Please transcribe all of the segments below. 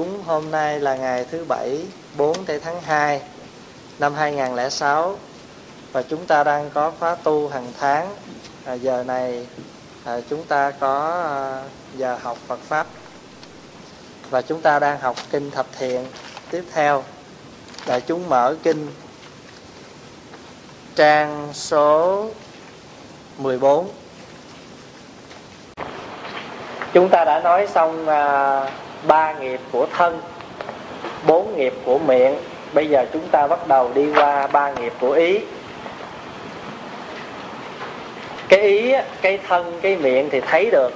chúng hôm nay là ngày thứ bảy 4 tây tháng 2 năm 2006 và chúng ta đang có khóa tu hàng tháng. À, giờ này à, chúng ta có à, giờ học Phật pháp. Và chúng ta đang học kinh thập thiện. Tiếp theo đại chúng mở kinh trang số 14 chúng ta đã nói xong à, ba nghiệp của thân, bốn nghiệp của miệng. Bây giờ chúng ta bắt đầu đi qua ba nghiệp của ý. Cái ý, cái thân, cái miệng thì thấy được,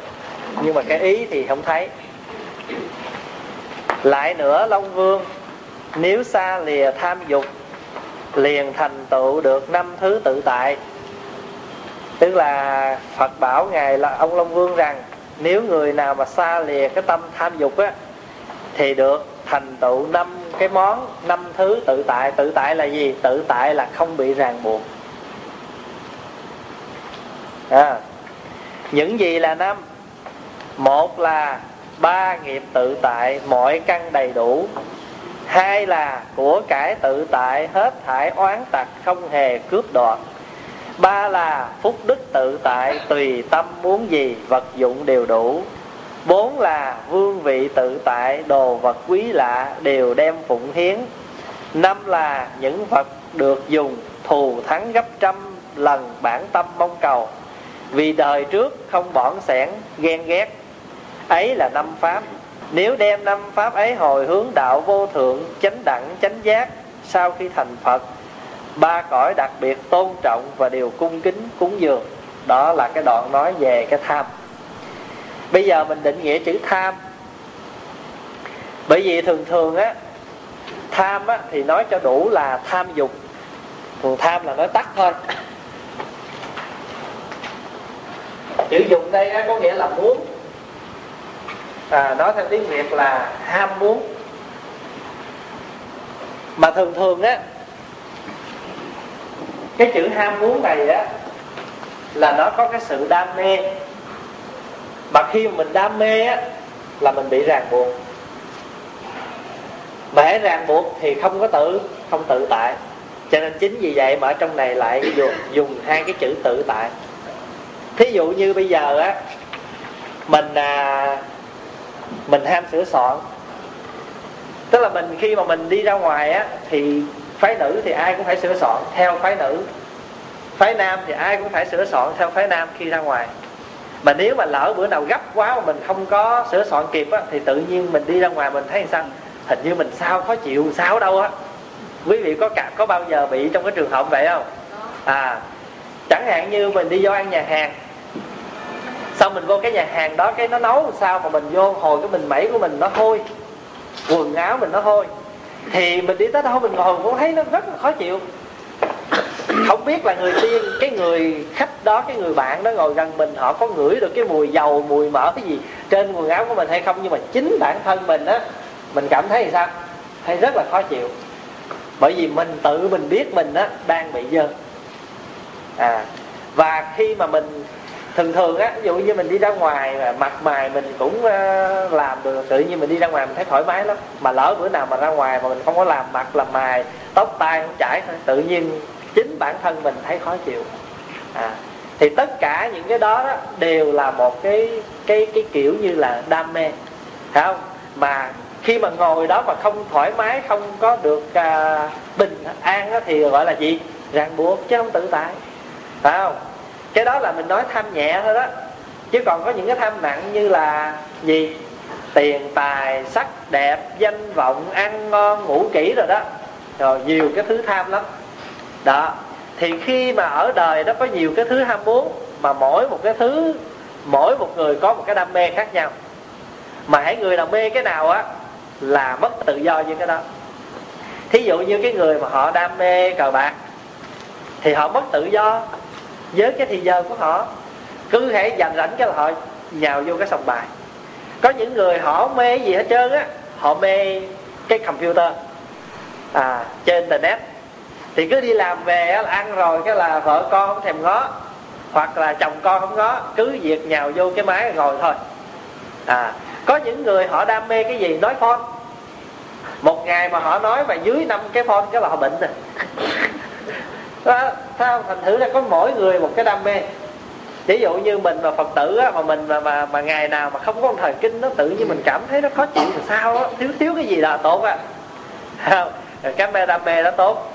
nhưng mà cái ý thì không thấy. Lại nữa, long vương, nếu xa lìa tham dục, liền thành tựu được năm thứ tự tại. Tức là phật bảo ngài là ông long vương rằng nếu người nào mà xa lìa cái tâm tham dục á thì được thành tựu năm cái món năm thứ tự tại. Tự tại là gì? Tự tại là không bị ràng buộc. À, những gì là năm? Một là ba nghiệp tự tại mọi căn đầy đủ. Hai là của cải tự tại hết thải oán tặc không hề cướp đoạt ba là phúc đức tự tại, tùy tâm muốn gì, vật dụng đều đủ. Bốn là vương vị tự tại, đồ vật quý lạ đều đem phụng hiến. Năm là những vật được dùng thù thắng gấp trăm lần bản tâm mong cầu. Vì đời trước không bỏn sẻn, ghen ghét. Ấy là năm pháp. Nếu đem năm pháp ấy hồi hướng đạo vô thượng, chánh đẳng, chánh giác, sau khi thành phật ba cõi đặc biệt tôn trọng và điều cung kính cúng dường. Đó là cái đoạn nói về cái tham. Bây giờ mình định nghĩa chữ tham. Bởi vì thường thường á tham á thì nói cho đủ là tham dục. Thường tham là nói tắt thôi. Chữ dùng đây á, có nghĩa là muốn. À, nói theo tiếng việt là ham muốn. Mà thường thường á cái chữ ham muốn này á là nó có cái sự đam mê. Mà khi mà mình đam mê á là mình bị ràng buộc. Mà hãy ràng buộc thì không có tự không tự tại. Cho nên chính vì vậy mà ở trong này lại dùng, dùng hai cái chữ tự tại. Thí dụ như bây giờ á mình à, mình ham sửa soạn. Tức là mình khi mà mình đi ra ngoài á thì phái nữ thì ai cũng phải sửa soạn theo phái nữ. Phái nam thì ai cũng phải sửa soạn theo phái nam khi ra ngoài. Mà nếu mà lỡ bữa nào gấp quá mà mình không có sửa soạn kịp á thì tự nhiên mình đi ra ngoài mình thấy sao? Hình như mình sao khó chịu sao đâu á. Quý vị có cả có bao giờ bị trong cái trường hợp vậy không? À chẳng hạn như mình đi vô ăn nhà hàng xong mình vô cái nhà hàng đó cái nó nấu sao mà mình vô hồi cái mình mẩy của mình nó hôi quần áo mình nó hôi thì mình đi tới đâu mình ngồi cũng thấy nó rất là khó chịu. Không biết là người tiên, cái người khách đó, cái người bạn đó ngồi gần mình, họ có ngửi được cái mùi dầu, mùi mỡ cái gì trên quần áo của mình hay không? Nhưng mà chính bản thân mình á, mình cảm thấy sao? Thấy rất là khó chịu. Bởi vì mình tự mình biết mình á, đang bị dơ. À và khi mà mình thường thường á ví dụ như mình đi ra ngoài mà mặt mày mình cũng ờ, làm được tự nhiên mình đi ra ngoài mình thấy thoải mái lắm. Mà lỡ bữa nào mà ra ngoài mà mình không có làm mặt làm mày tóc tai không chảy thôi tự nhiên chính bản thân mình thấy khó chịu. À thì tất cả những cái đó, đó đều là một cái cái cái kiểu như là đam mê phải không? Mà khi mà ngồi đó mà không thoải mái không có được uh, bình an đó, thì gọi là gì? Ràng buộc chứ không tự tại phải không? Cái đó là mình nói tham nhẹ thôi đó. Chứ còn có những cái tham nặng như là gì? Tiền, tài, sắc, đẹp, danh vọng, ăn ngon, ngủ kỹ rồi đó. Rồi nhiều cái thứ tham lắm. Đó. Thì khi mà ở đời đó có nhiều cái thứ ham muốn, mà mỗi một cái thứ, mỗi một người có một cái đam mê khác nhau. Mà hãy người nào mê cái nào á, là mất tự do như cái đó. Thí dụ như cái người mà họ đam mê cờ bạc, thì họ mất tự do với cái thì giờ của họ, cứ hãy dành rảnh cái là họ nhào vô cái sòng bài. Có những người họ mê gì hết trơn á, họ mê cái computer à trên internet. Thì cứ đi làm về là ăn rồi cái là vợ con không thèm ngó, hoặc là chồng con không ngó, cứ việc nhào vô cái máy ngồi thôi. À có những người họ đam mê cái gì nói phone. Một ngày mà họ nói mà dưới năm cái phone cái là họ bệnh rồi. đó, sao thành thử ra có mỗi người một cái đam mê? Ví dụ như mình mà phật tử á, mà mình mà, mà mà ngày nào mà không có một thời kinh nó tự nhiên mình cảm thấy nó khó chịu thì sao á? Thiếu thiếu cái gì là tốt á? Cái mê đam mê đó tốt.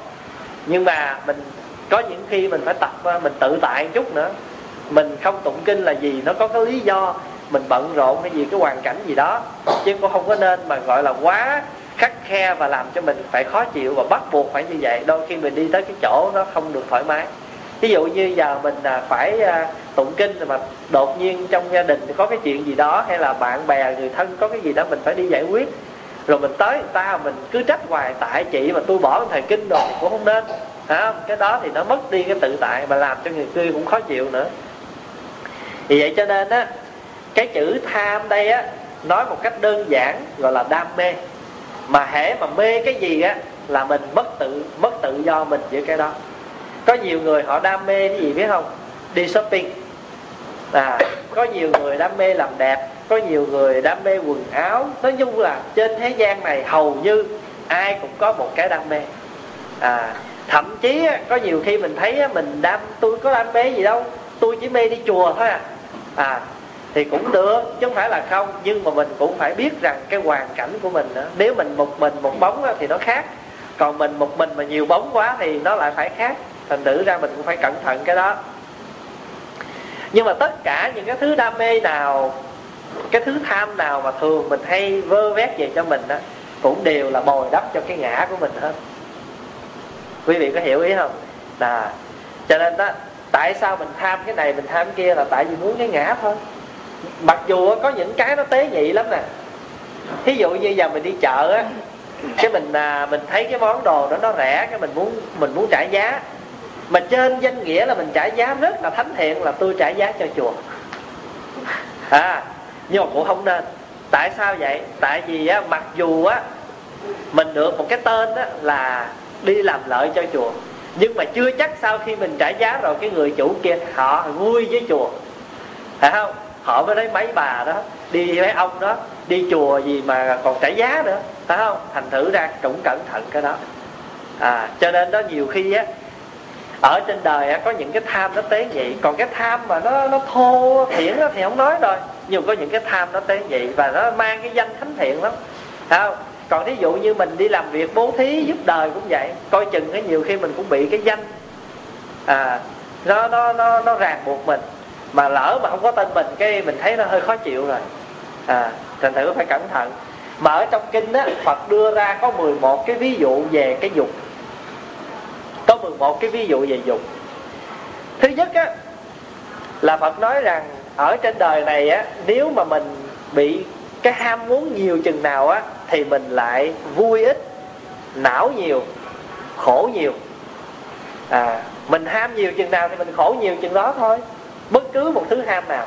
Nhưng mà mình có những khi mình phải tập mình tự tại một chút nữa. Mình không tụng kinh là gì nó có cái lý do mình bận rộn hay gì cái hoàn cảnh gì đó. Chứ cũng không có nên mà gọi là quá khắc khe và làm cho mình phải khó chịu và bắt buộc phải như vậy. Đôi khi mình đi tới cái chỗ nó không được thoải mái. Ví dụ như giờ mình à, phải à, tụng kinh mà đột nhiên trong gia đình có cái chuyện gì đó hay là bạn bè người thân có cái gì đó mình phải đi giải quyết. Rồi mình tới người ta mình cứ trách hoài tại chị mà tôi bỏ thầy kinh rồi cũng không nên. À, cái đó thì nó mất đi cái tự tại mà làm cho người kia cũng khó chịu nữa. Vì vậy cho nên á cái chữ tham đây á nói một cách đơn giản gọi là đam mê mà hễ mà mê cái gì á, là mình mất tự mất tự do mình giữa cái đó. Có nhiều người họ đam mê cái gì biết không? Đi shopping. À có nhiều người đam mê làm đẹp, có nhiều người đam mê quần áo. Nói chung là trên thế gian này hầu như ai cũng có một cái đam mê. À thậm chí có nhiều khi mình thấy mình đam, tôi có đam mê gì đâu. Tôi chỉ mê đi chùa thôi à. À thì cũng được chứ không phải là không. Nhưng mà mình cũng phải biết rằng cái hoàn cảnh của mình đó. nếu mình một mình một bóng đó, thì nó khác. Còn mình một mình mà nhiều bóng quá thì nó lại phải khác. Thành thử ra mình cũng phải cẩn thận cái đó. Nhưng mà tất cả những cái thứ đam mê nào cái thứ tham nào mà thường mình hay vơ vét về cho mình đó cũng đều là bồi đắp cho cái ngã của mình hết. Quý vị có hiểu ý không? Là cho nên đó tại sao mình tham cái này mình tham cái kia là tại vì muốn cái ngã thôi mặc dù có những cái nó tế nhị lắm nè. Thí dụ như giờ mình đi chợ á cái mình à, mình thấy cái món đồ đó nó rẻ cái mình muốn mình muốn trả giá. Mà trên danh nghĩa là mình trả giá rất là thánh thiện là tôi trả giá cho chùa. À nhưng mà cũng không nên. Tại sao vậy? Tại vì á mặc dù á mình được một cái tên á là đi làm lợi cho chùa nhưng mà chưa chắc sau khi mình trả giá rồi cái người chủ kia họ vui với chùa. Phải không? Họ mới lấy mấy bà đó đi mấy ông đó đi chùa gì mà còn trả giá nữa phải không? Thành thử ra cũng cẩn thận cái đó. À cho nên đó nhiều khi á ở trên đời á, có những cái tham nó tế nhị còn cái tham mà nó nó thô thiển đó thì không nói rồi. Nhưng có những cái tham nó tế nhị và nó mang cái danh thánh thiện lắm phải không? Còn thí dụ như mình đi làm việc bố thí giúp đời cũng vậy coi chừng cái nhiều khi mình cũng bị cái danh à nó nó nó nó ràng buộc mình mà lỡ mà không có tên mình, cái mình thấy nó hơi khó chịu rồi. À thành thử phải cẩn thận. Mà ở trong kinh á, Phật đưa ra có 11 cái ví dụ về cái dục. Có 11 cái ví dụ về dục. Thứ nhất á, là Phật nói rằng ở trên đời này á, nếu mà mình bị cái ham muốn nhiều chừng nào á, thì mình lại vui ít, não nhiều, khổ nhiều. À mình ham nhiều chừng nào thì mình khổ nhiều chừng đó thôi bất cứ một thứ ham nào.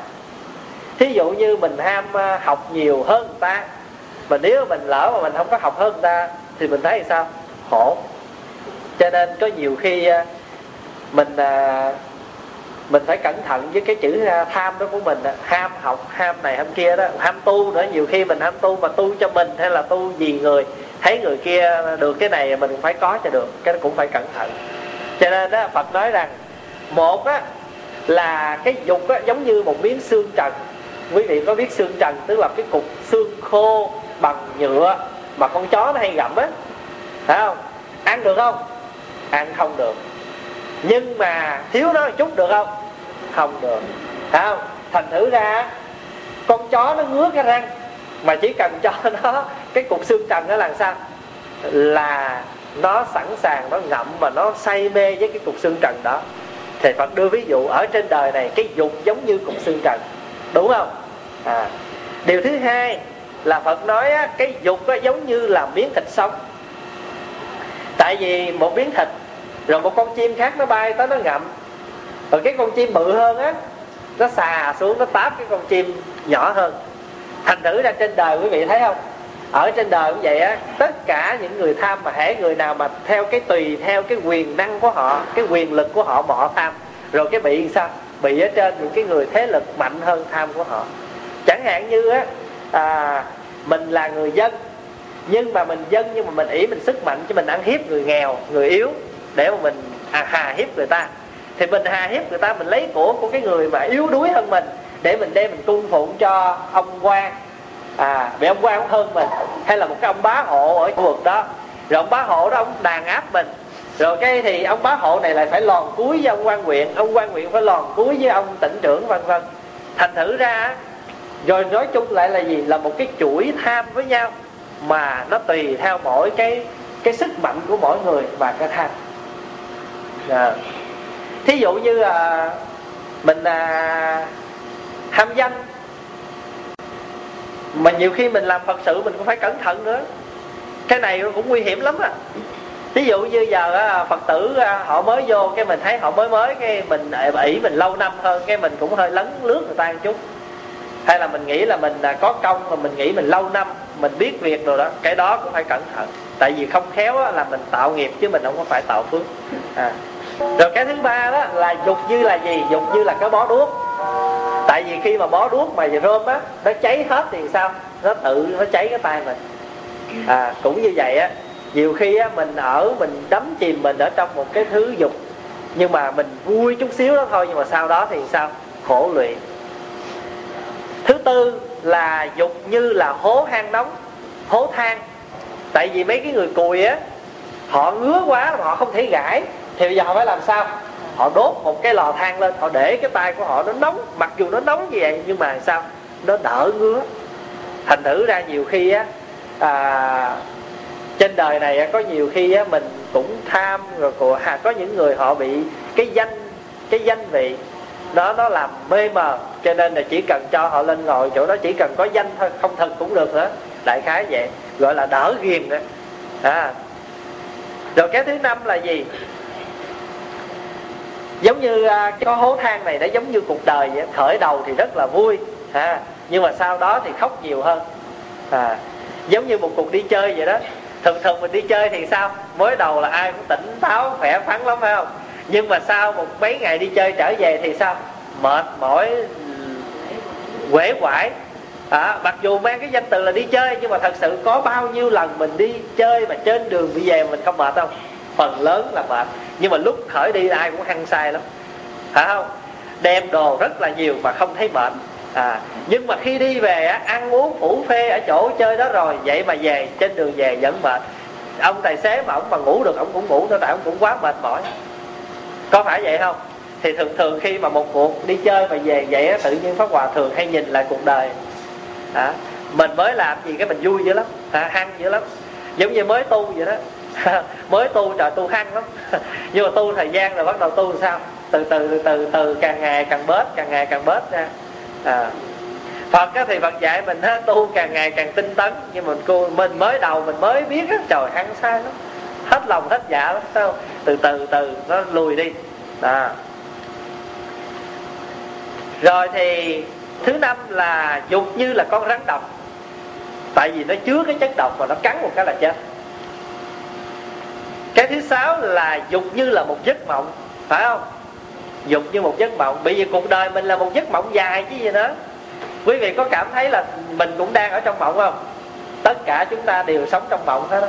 Thí dụ như mình ham à, học nhiều hơn người ta, mà nếu mình lỡ mà mình không có học hơn người ta, thì mình thấy sao? Khổ. Cho nên có nhiều khi à, mình à, mình phải cẩn thận với cái chữ tham đó của mình ham học, ham này, ham kia đó. Ham tu nữa. Nhiều khi mình ham tu mà tu cho mình hay là tu vì người, thấy người kia được cái này mình cũng phải có cho được. Cái đó cũng phải cẩn thận. Cho nên đó phật nói rằng, một á là cái dục á, giống như một miếng xương trần. Quý vị có biết xương trần tức là cái cục xương khô bằng nhựa mà con chó nó hay gặm á. Phải không? Ăn được không? Ăn không được. Nhưng mà thiếu nó một chút được không? Không được. Phải không? Thành thử ra con chó nó ngứa cái răng mà chỉ cần cho nó cái cục xương trần đó làm sao? Là nó sẵn sàng nó ngậm mà nó say mê với cái cục xương trần đó thì phật đưa ví dụ ở trên đời này cái dục giống như cục xương trần đúng không? À điều thứ hai là phật nói á, cái dục á, giống như là miếng thịt sống. Tại vì một miếng thịt rồi một con chim khác nó bay tới nó ngậm rồi cái con chim bự hơn á nó xà xuống nó táp cái con chim nhỏ hơn. Thành thử ra trên đời quý vị thấy không? Ở trên đời cũng vậy á tất cả những người tham mà hễ người nào mà theo cái tùy theo cái quyền năng của họ cái quyền lực của họ mà họ tham rồi cái bị sao? Bị ở trên những cái người thế lực mạnh hơn tham của họ. Chẳng hạn như á à, mình là người dân nhưng mà mình dân nhưng mà mình ý mình sức mạnh cho mình ăn hiếp người nghèo người yếu để mà mình à, hà hiếp người ta. Thì mình hà hiếp người ta mình lấy của của cái người mà yếu đuối hơn mình để mình đem mình cung phụng cho ông quan à vì ông quan hơn mình. Hay là một cái ông bá hộ ở khu vực đó. Rồi ông bá hộ đó ông đàn áp mình. Rồi cái thì ông bá hộ này lại phải lòn cuối với ông quan huyện. Ông quan huyện phải lòn cuối với ông tỉnh trưởng vân vân. Thành thử ra rồi nói chung lại là gì? Là một cái chuỗi tham với nhau mà nó tùy theo mỗi cái cái sức mạnh của mỗi người và cái tham. À. thí dụ như à, mình à, ham danh mà nhiều khi mình làm phật sự mình cũng phải cẩn thận nữa. Cái này cũng nguy hiểm lắm à ví dụ như giờ à, phật tử à, họ mới vô cái mình thấy họ mới mới, cái mình à, ỷ mình lâu năm hơn, cái mình cũng hơi lấn lướt người ta một chút. Hay là mình nghĩ là mình có công mà mình nghĩ mình lâu năm, mình biết việc rồi đó, cái đó cũng phải cẩn thận. Tại vì không khéo là mình tạo nghiệp chứ mình không có phải tạo phước. À. rồi cái thứ ba đó là dục như là gì? Dục như là cái bó đuốc tại vì khi mà bó đuốc mà rơm á, nó cháy hết thì sao? Nó tự, nó cháy cái tay mình. À cũng như vậy á, nhiều khi á, mình ở, mình đắm chìm mình ở trong một cái thứ dục, nhưng mà mình vui chút xíu đó thôi, nhưng mà sau đó thì sao? Khổ luyện. Thứ tư là dục như là hố hang nóng, hố than. Tại vì mấy cái người cùi á, họ ngứa quá mà họ không thể gãi. Thì bây giờ họ phải làm sao? Họ đốt một cái lò than lên họ để cái tay của họ nó nóng mặc dù nó nóng như vậy nhưng mà sao? Nó đỡ ngứa. Thành thử ra nhiều khi á à, trên đời này có nhiều khi á mình cũng tham rồi của à, có những người họ bị cái danh cái danh vị đó nó làm mê mờ cho nên là chỉ cần cho họ lên ngồi chỗ đó chỉ cần có danh thôi không thật cũng được nữa. Đại khái vậy gọi là đỡ ghiền đó à. rồi cái thứ năm là gì? Giống như à, cái hố than này nó giống như cuộc đời vậy khởi đầu thì rất là vui à, nhưng mà sau đó thì khóc nhiều hơn à, giống như một cuộc đi chơi vậy đó. Thường thường mình đi chơi thì sao? Mới đầu là ai cũng tỉnh táo khỏe khoắn lắm phải không? Nhưng mà sau một mấy ngày đi chơi trở về thì sao? Mệt mỏi quể quải à, mặc dù mang cái danh từ là đi chơi nhưng mà thật sự có bao nhiêu lần mình đi chơi mà trên đường đi về mình không mệt không? Phần lớn là mệt nhưng mà lúc khởi đi ai cũng hăng say lắm. Phải không? Đem đồ rất là nhiều mà không thấy mệt à nhưng mà khi đi về á, ăn uống phủ phê ở chỗ chơi đó rồi vậy mà về trên đường về vẫn mệt. Ông tài xế mà ông mà ngủ được ông cũng ngủ thôi tại ông cũng quá mệt mỏi. Có phải vậy không? Thì thường thường khi mà một cuộc đi chơi mà về vậy á, tự nhiên pháp hòa thường hay nhìn lại cuộc đời. À, mình mới làm gì cái mình vui dữ lắm à, hăng dữ lắm. Giống như mới tu vậy đó. mới tu trời tu hăng lắm. Nhưng mà tu thời gian rồi bắt đầu tu sao? Từ từ từ từ, từ càng ngày càng bớt càng ngày càng bớt ra à. Phật á, thì Phật dạy mình á, tu càng ngày càng tinh tấn. Nhưng mình cô mình mới đầu mình mới biết á, trời hăng sai lắm. Hết lòng hết dạ lắm sao từ từ từ nó lùi đi. À. rồi thì thứ năm là dục như là con rắn độc. Tại vì nó chứa cái chất độc mà nó cắn một cái là chết cái thứ sáu là dục như là một giấc mộng phải không? Dục như một giấc mộng. Bởi vì cuộc đời mình là một giấc mộng dài chứ gì nữa. Quý vị có cảm thấy là mình cũng đang ở trong mộng không? Tất cả chúng ta đều sống trong mộng hết đó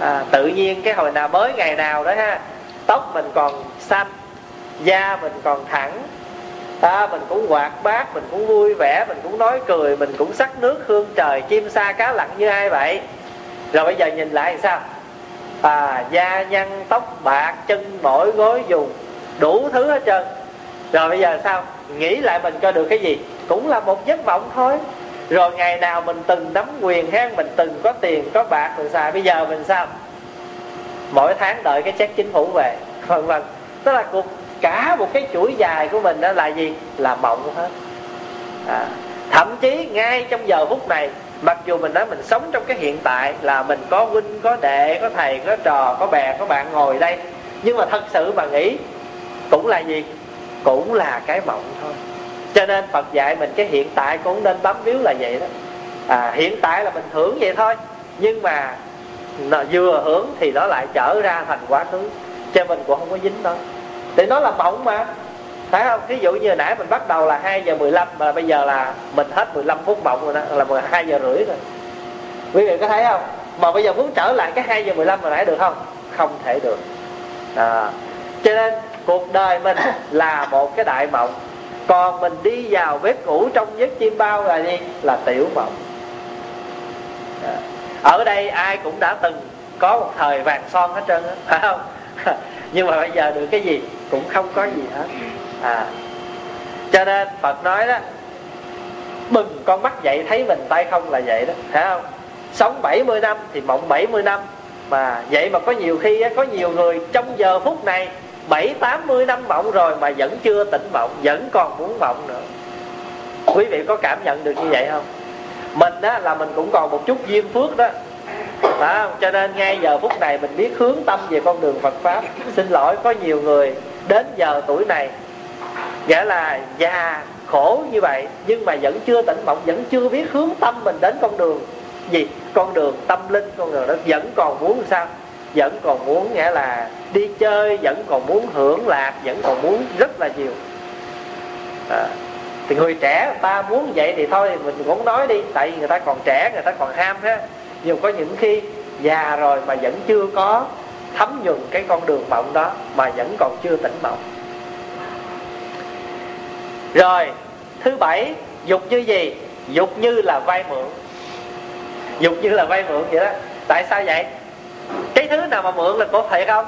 à, tự nhiên cái hồi nào mới ngày nào đó ha tóc mình còn xanh da mình còn thẳng à, mình cũng hoạt bát mình cũng vui vẻ mình cũng nói cười mình cũng sắc nước hương trời chim sa cá lặn như ai vậy? Rồi bây giờ nhìn lại thì sao? À, da nhăn tóc bạc chân mỏi gối dùng đủ thứ hết trơn. Rồi bây giờ sao? Nghĩ lại mình cho được cái gì? Cũng là một giấc mộng thôi. Rồi ngày nào mình từng nắm quyền ha mình từng có tiền có bạc mình xài. Bây giờ mình sao? Mỗi tháng đợi cái check chính phủ về. Vân vân. Tức là cuộc cả một cái chuỗi dài của mình đó là gì? Là mộng hết. À, thậm chí ngay trong giờ phút này mặc dù mình nói mình sống trong cái hiện tại là mình có huynh có đệ có thầy có trò có bè có bạn ngồi đây. Nhưng mà thật sự mà nghĩ cũng là gì? Cũng là cái mộng thôi. Cho nên phật dạy mình cái hiện tại cũng nên bám víu là vậy đó. À, hiện tại là mình hưởng vậy thôi. Nhưng mà nó vừa hưởng thì nó lại trở ra thành quá khứ. Cho mình cũng không có dính đó. Thì nó là mộng mà phải không? Ví dụ như nãy mình bắt đầu là 2 giờ 15 mà bây giờ là mình hết 15 phút mộng rồi đó là 12 giờ rưỡi rồi. Quý vị có thấy không? Mà bây giờ muốn trở lại cái 2 giờ 15 mà nãy được không? Không thể được. À, cho nên cuộc đời mình là một cái đại mộng. Còn mình đi vào bếp cũ trong giấc chim bao là gì? Là tiểu mộng. À, ở đây ai cũng đã từng có một thời vàng son hết trơn á phải không? Nhưng mà bây giờ được cái gì cũng không có gì hết à. Cho nên phật nói đó bừng con mắt dậy thấy mình tay không là vậy đó. Phải không? Sống 70 năm thì mộng 70 năm. Mà vậy mà có nhiều khi có nhiều người trong giờ phút này bảy tám mươi năm mộng rồi mà vẫn chưa tỉnh mộng vẫn còn muốn mộng nữa. Quý vị có cảm nhận được như vậy không? Mình á là mình cũng còn một chút duyên phước đó. Đó, cho nên ngay giờ phút này mình biết hướng tâm về con đường Phật pháp. Xin lỗi có nhiều người đến giờ tuổi này nghĩa là già khổ như vậy nhưng mà vẫn chưa tỉnh mộng vẫn chưa biết hướng tâm mình đến con đường. Gì? Con đường tâm linh con đường đó vẫn còn muốn sao? Vẫn còn muốn nghĩa là đi chơi vẫn còn muốn hưởng lạc vẫn còn muốn rất là nhiều. À, thì người trẻ ta muốn vậy thì thôi mình cũng nói đi tại vì người ta còn trẻ người ta còn ham ha. Nhưng có những khi già rồi mà vẫn chưa có thấm nhuần cái con đường mộng đó mà vẫn còn chưa tỉnh mộng rồi thứ bảy dục như gì? Dục như là vay mượn. Dục như là vay mượn vậy đó. Tại sao vậy? Cái thứ nào mà mượn là có thiệt không?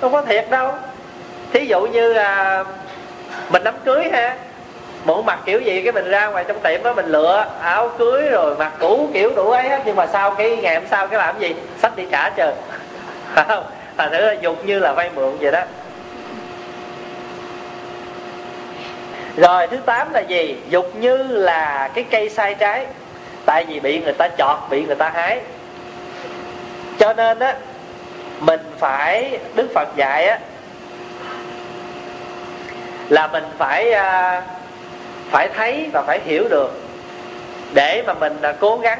Không có thiệt đâu. Thí dụ như à, mình đám cưới ha. Mượn mặc kiểu gì cái mình ra ngoài trong tiệm đó mình lựa áo cưới rồi mặc cũ kiểu đủ ấy hết. Nhưng mà sau cái ngày hôm sau cái làm gì? Sách đi trả trời không? Thành thử là dục như là vay mượn vậy đó. Rồi thứ tám là gì? Dục như là cái cây sai trái. Tại vì bị người ta chọt bị người ta hái. Cho nên á mình phải đức phật dạy á là mình phải à, phải thấy và phải hiểu được. Để mà mình à, cố gắng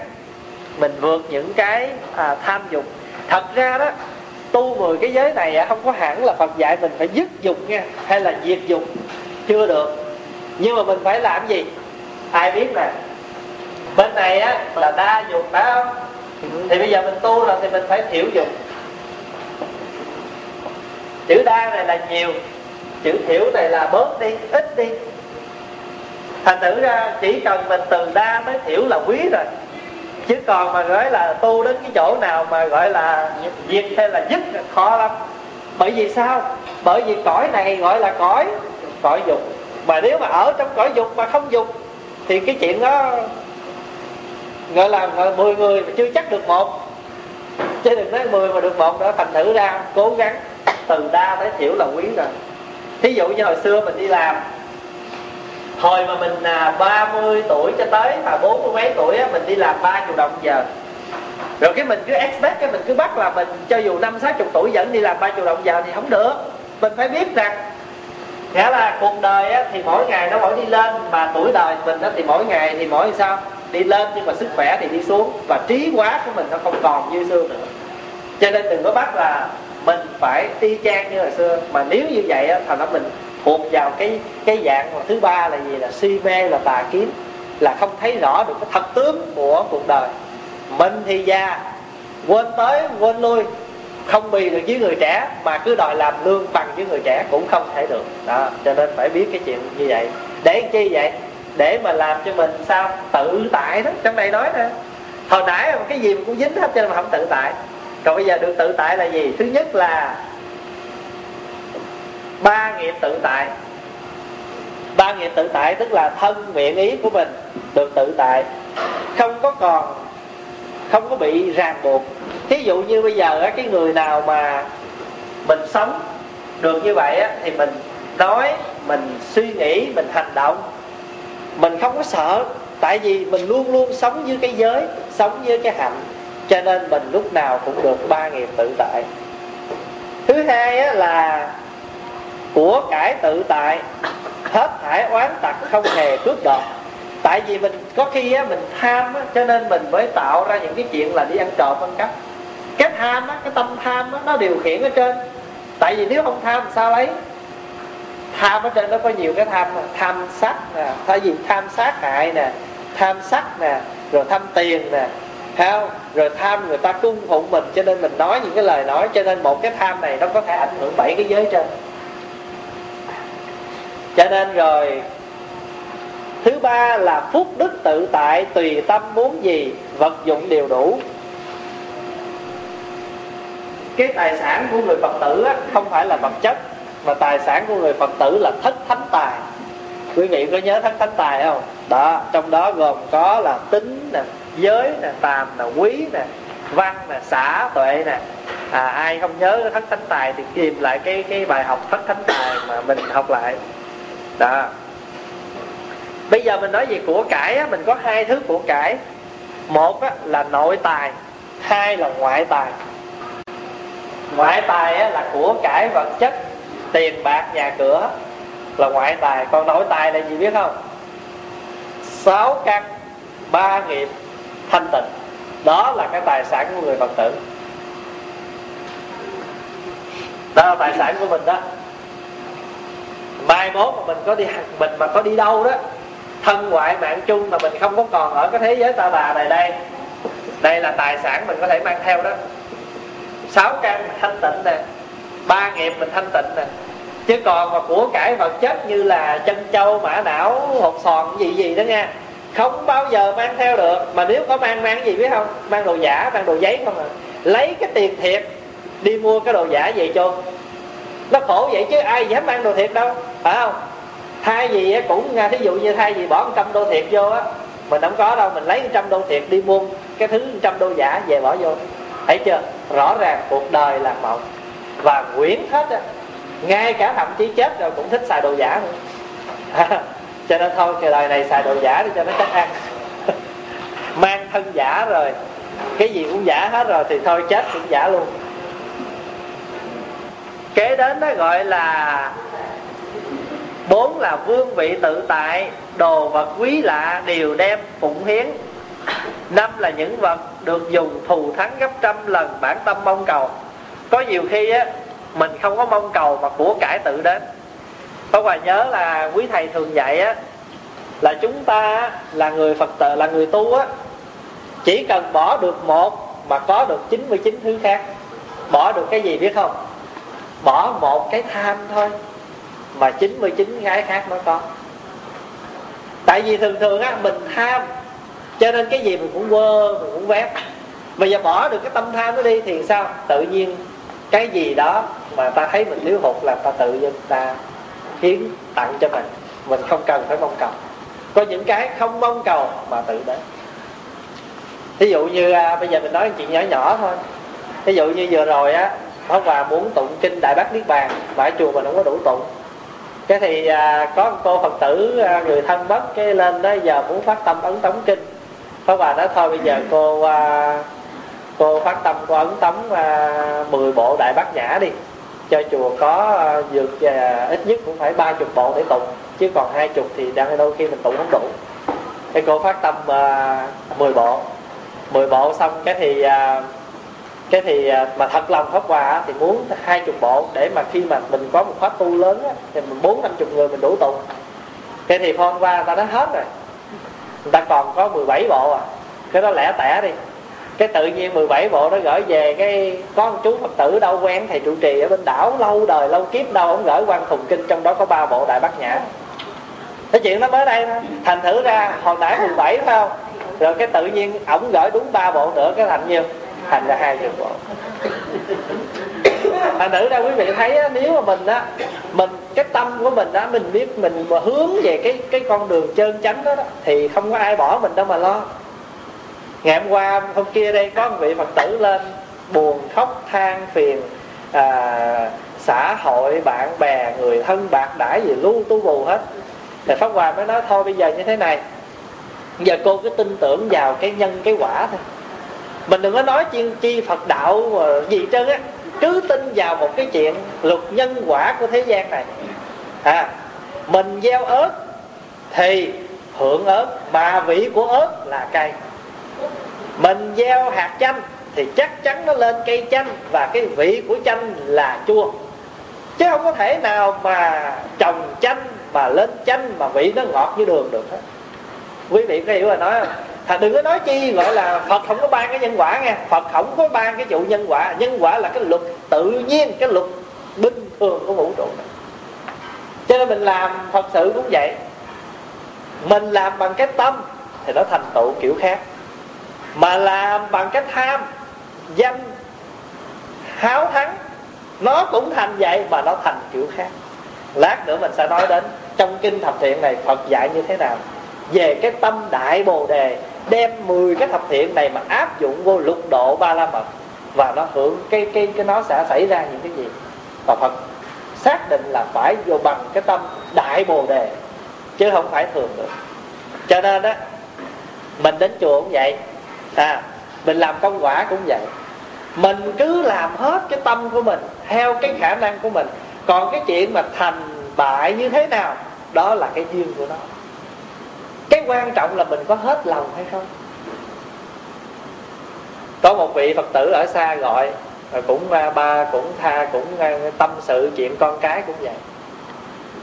mình vượt những cái à, tham dục. Thật ra đó tu mười cái giới này không có hẳn là phật dạy mình phải dứt dục nha hay là diệt dục. Chưa được nhưng mà mình phải làm gì? Ai biết nè bên này á, là đa dục phải không? Thì bây giờ mình tu là thì mình phải thiểu dục chữ đa này là nhiều, chữ thiểu này là bớt đi, ít đi. Thành thử ra, chỉ cần mình từ đa tới thiểu là quý rồi. Chứ còn mà gọi là tu đến cái chỗ nào mà gọi là diệt hay là dứt khó lắm. Bởi vì sao? Bởi vì cõi này gọi là cõi cõi dục mà nếu mà ở trong cõi dục mà không dục thì cái chuyện đó gọi là mười người mà chưa chắc được một. Chứ đừng nói mười mà được một đó thành thử ra cố gắng từ đa tới thiểu là quý rồi. Thí dụ như hồi xưa mình đi làm hồi mà mình à, 30 tuổi cho tới mà bốn mươi mấy tuổi á, mình đi làm ba chục đồng giờ. Rồi cái mình cứ expect cái mình cứ bắt là mình cho dù năm sáu chục tuổi vẫn đi làm ba chục đồng giờ thì không được. Mình phải biết rằng nghĩa là cuộc đời á, thì mỗi ngày nó mỗi đi lên mà tuổi đời mình á, thì mỗi ngày thì mỗi sao? Đi lên nhưng mà sức khỏe thì đi xuống và trí quá của mình nó không còn như xưa nữa. Cho nên đừng có bắt là mình phải y chang như hồi xưa. Mà nếu như vậy á, thành ra mình thuộc vào cái cái dạng mà thứ ba là gì? Là si mê là tà kiến là không thấy rõ được cái thật tướng của cuộc đời. Mình thì già quên tới quên lui không bì được với người trẻ, mà cứ đòi làm lương bằng với người trẻ cũng không thể được. Đó, cho nên phải biết cái chuyện như vậy. Để chi vậy? Để mà làm cho mình sao? Tự tại đó, trong này nói nè. Hồi nãy cái gì cũng dính hết cho nên mà không tự tại. Còn bây giờ được tự tại là gì? Thứ nhất là ba nghiệp tự tại. Ba nghiệp tự tại tức là thân miệng ý của mình được tự tại. Không có còn, không có bị ràng buộc thí dụ như bây giờ cái người nào mà mình sống được như vậy thì mình nói mình suy nghĩ mình hành động. Mình không có sợ tại vì mình luôn luôn sống với cái giới sống với cái hạnh. Cho nên mình lúc nào cũng được ba nghiệp tự tại. Thứ hai là của cải tự tại hết thải oán tặc không hề cướp đoạt. Tại vì mình có khi á, mình tham á, cho nên mình mới tạo ra những cái chuyện là đi ăn trộm ăn cắp cái tham á, cái tâm tham á, nó điều khiển ở trên. Tại vì nếu không tham sao lấy tham ở trên nó có nhiều cái tham tham sắc nè. Thay vì tham sát hại nè tham sắc nè rồi tham tiền nè không? Rồi tham người ta cung phụng mình cho nên mình nói những cái lời nói cho nên một cái tham này nó có thể ảnh hưởng bảy cái giới trên. Cho nên rồi thứ ba là phúc đức tự tại tùy tâm muốn gì vật dụng đều đủ cái tài sản của người phật tử á, không phải là vật chất mà tài sản của người phật tử là thất thánh tài. Quý vị có nhớ thất thánh tài không? Đó trong đó gồm có là tính nè giới nè tàm nè quý nè văn nè xã tuệ nè. À, ai không nhớ thất thánh tài thì tìm lại cái cái bài học thất thánh tài mà mình học lại. Đó. Bây giờ mình nói về của cải á, mình có hai thứ của cải. Một á, là nội tài hai là ngoại tài ngoại tài á, là của cải vật chất tiền bạc nhà cửa. Là ngoại tài còn nội tài là gì biết không? Sáu căn ba nghiệp thanh tịnh. Đó là cái tài sản của người phật tử. Đó là tài sản của mình đó. Mai mốt mà mình có đi mình mà có đi đâu đó thân ngoại mạng chung mà mình không có còn ở cái thế giới ta bà này đây đây là tài sản mình có thể mang theo đó sáu căn thanh tịnh nè, ba nghiệp mình thanh tịnh nè. Chứ còn mà của cải vật chất như là chân châu mã não, hột sòn gì gì đó nha không bao giờ mang theo được. Mà nếu có mang mang gì biết không? Mang đồ giả, mang đồ giấy không à. Lấy cái tiền thiệt, đi mua cái đồ giả về cho. Nó khổ vậy chứ ai dám mang đồ thiệt đâu, phải không? Thay gì cũng à, thí dụ như thay vì bỏ một trăm đô thiệt vô á, mình không có đâu, mình lấy một trăm đô thiệt đi mua cái thứ trăm đô giả về bỏ vô thấy chưa? Rõ ràng cuộc đời là mộng. Và nguyễn hết á, ngay cả thậm chí chết rồi cũng thích xài đồ giả nữa. Cho nên thôi, cái đời này xài đồ giả đi cho nó chắc ăn. Mang thân giả rồi. Cái gì cũng giả hết rồi thì thôi, chết cũng giả luôn. Kế đến đó gọi là bốn là vương vị tự tại, đồ vật quý lạ đều đem phụng hiến. Năm là những vật được dùng thù thắng gấp trăm lần bản tâm mong cầu. Có nhiều khi á, mình không có mong cầu mà của cải tự đến. Có Hòa nhớ là quý thầy thường dạy á, là chúng ta là người Phật tử, là người tu á, chỉ cần bỏ được một mà có được 99 thứ khác. Bỏ được cái gì biết không? Bỏ một cái tham thôi, mà 99 cái khác nó có. Tại vì thường thường á, mình tham cho nên cái gì mình cũng quơ mình cũng vét. Bây giờ bỏ được cái tâm tham nó đi thì sao? Tự nhiên cái gì đó mà ta thấy mình thiếu hụt là ta tự nhiên ta hiến tặng cho mình. Mình không cần phải mong cầu. Có những cái không mong cầu mà tự đến. Thí dụ như à, bây giờ mình nói chuyện nhỏ nhỏ thôi. Thí dụ như vừa rồi á Pháp Hòa muốn tụng kinh Đại Bác Niết Bàn mà ở chùa mình không có đủ tụng. Cái thì à, có một cô phật tử à, người thân mất cái lên đó giờ muốn phát tâm ấn tống kinh. Pháp Hòa nói thôi bây giờ cô à, cô phát tâm cô ấn tống à, 10 bộ Đại Bác Nhã đi. Cho chùa có à, dược à, ít nhất cũng phải ba chục bộ để tụng chứ còn hai chục thì đang đôi khi mình tụng không đủ. Cái cô phát tâm à, 10 bộ. 10 bộ xong cái thì à, cái thì à, mà thật lòng pháp hòa thì muốn hai chục bộ để mà khi mà mình có một khóa tu lớn á, thì mình bốn năm chục người mình đủ tụng. Cái thì hôm qua người ta nói hết rồi người ta còn có 17 bộ à. Cái đó lẻ tẻ đi. Cái tự nhiên 17 bộ nó gửi về cái có một chú phật tử đâu quen thầy trụ trì ở bên đảo, lâu đời lâu kiếp đâu ông gửi quan thùng kinh trong đó có ba bộ đại bát nhã. Cái chuyện nó mới đây thôi. Thành thử ra, hồi nãy 17 phải không? Rồi cái tự nhiên ổng gửi đúng ba bộ nữa, cái thành nhiêu? Thành ra hai chục bộ thành thử ra quý vị thấy á, nếu mà mình á mình cái tâm của mình á mình biết mình mà hướng về cái cái con đường trơn chánh đó, đó thì không có ai bỏ mình đâu mà lo. Ngày hôm qua hôm kia đây có một vị phật tử lên buồn khóc than phiền à, xã hội bạn bè người thân bạc đãi gì luôn tu bù hết. Thì pháp hòa mới nói thôi bây giờ như thế này giờ cô cứ tin tưởng vào cái nhân cái quả thôi. Mình đừng có nói chi, chi phật đạo gì trơn á cứ tin vào một cái chuyện luật nhân quả của thế gian này. À mình gieo ớt thì hưởng ớt, mà vị của ớt là cây. Mình gieo hạt chanh thì chắc chắn nó lên cây chanh và cái vị của chanh là chua. Chứ không có thể nào mà trồng chanh mà lên chanh mà vị nó ngọt như đường được hết. Quý vị có hiểu là nói không? Thà đừng có nói chi, gọi là Phật không có ban cái nhân quả nghe. Phật không có ban cái vụ nhân quả. Nhân quả là cái luật tự nhiên, Cái luật bình thường của vũ trụ này Cho nên mình làm Phật sự cũng vậy. Mình làm bằng cái tâm Thì nó thành tựu kiểu khác. Mà làm bằng cái tham, Danh, Háo thắng, Nó cũng thành vậy Mà nó thành kiểu khác. Lát nữa mình sẽ nói đến Trong kinh thập thiện này Phật dạy như thế nào. Về cái tâm đại bồ đề đem 10 cái thập thiện này mà áp dụng vô lục độ ba la mật, và nó hưởng cái cái cái nó sẽ xảy ra những cái gì? Và Phật xác định là phải vô bằng cái tâm đại bồ đề, chứ không phải thường được. cho nên đó mình đến chùa cũng vậy à mình làm công quả cũng vậy. Mình cứ làm hết cái tâm của mình, theo cái khả năng của mình. Còn cái chuyện mà thành bại như thế nào, đó là cái duyên của nó cái quan trọng là mình có hết lòng hay không? Có một vị phật tử ở xa gọi cũng à, ba cũng tha cũng à, tâm sự chuyện con cái cũng vậy.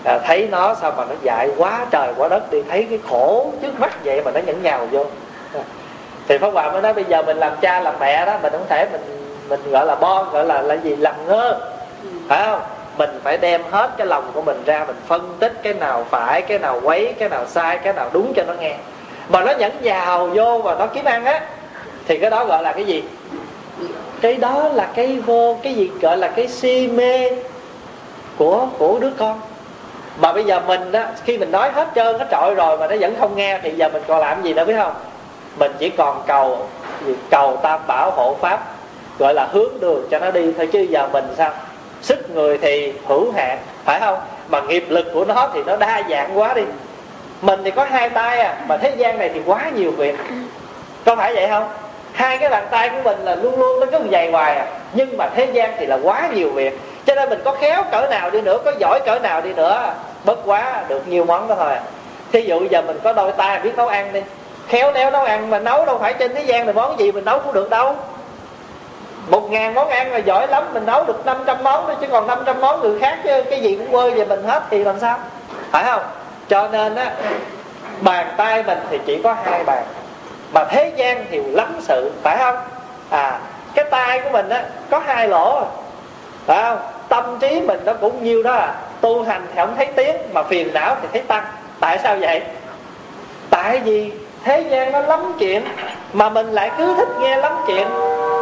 À, thấy nó sao mà nó dại quá trời quá đất đi thấy cái khổ trước mắt vậy mà nó nhẫn nhào vô. Thì pháp hòa mới nói bây giờ mình làm cha làm mẹ đó mình không thể mình mình gọi là bon gọi là là gì làm ngơ. Phải không mình phải đem hết cái lòng của mình ra, mình phân tích cái nào phải, cái nào quấy, cái nào sai, cái nào đúng cho nó nghe. Mà nó nhẫn vào vô và nó kiếm ăn á, thì cái đó gọi là cái gì? Cái đó là cái vô, cái gì gọi là cái si mê của của đứa con. Mà bây giờ mình á, khi mình nói hết trơn, hết trọi rồi mà nó vẫn không nghe, thì giờ mình còn làm gì nữa biết không? Mình chỉ còn cầu cầu tam bảo hộ pháp, gọi là hướng đường cho nó đi thôi chứ giờ mình sao? Sức người thì hữu hạn, phải không? Mà nghiệp lực của nó thì nó đa dạng quá đi. Mình thì có hai tay à mà thế gian này thì quá nhiều việc. Có phải vậy không? Hai cái bàn tay của mình là luôn luôn nó cứ dày hoài à. Nhưng mà thế gian thì là quá nhiều việc. Cho nên mình có khéo cỡ nào đi nữa, có giỏi cỡ nào đi nữa, bất quá được nhiều món đó thôi à. thí dụ giờ mình có đôi tay, biết nấu ăn đi. Khéo léo nấu ăn mà nấu đâu phải trên thế gian thì món gì mình nấu cũng được đâu một ngàn món ăn là giỏi lắm, mình nấu được 500 món thôi, chứ còn 500 món người khác chứ cái gì cũng quơ về mình hết thì làm sao? Phải không? Cho nên á, bàn tay mình thì chỉ có hai bàn. Mà thế gian thì lắm sự, phải không? À cái tay của mình á, có hai lỗ. Phải không? Tâm trí mình nó cũng nhiêu đó à. Tu hành thì không thấy tiếng, mà phiền não thì thấy tăng. Tại sao vậy? Tại vì thế gian nó lắm chuyện, mà mình lại cứ thích nghe lắm chuyện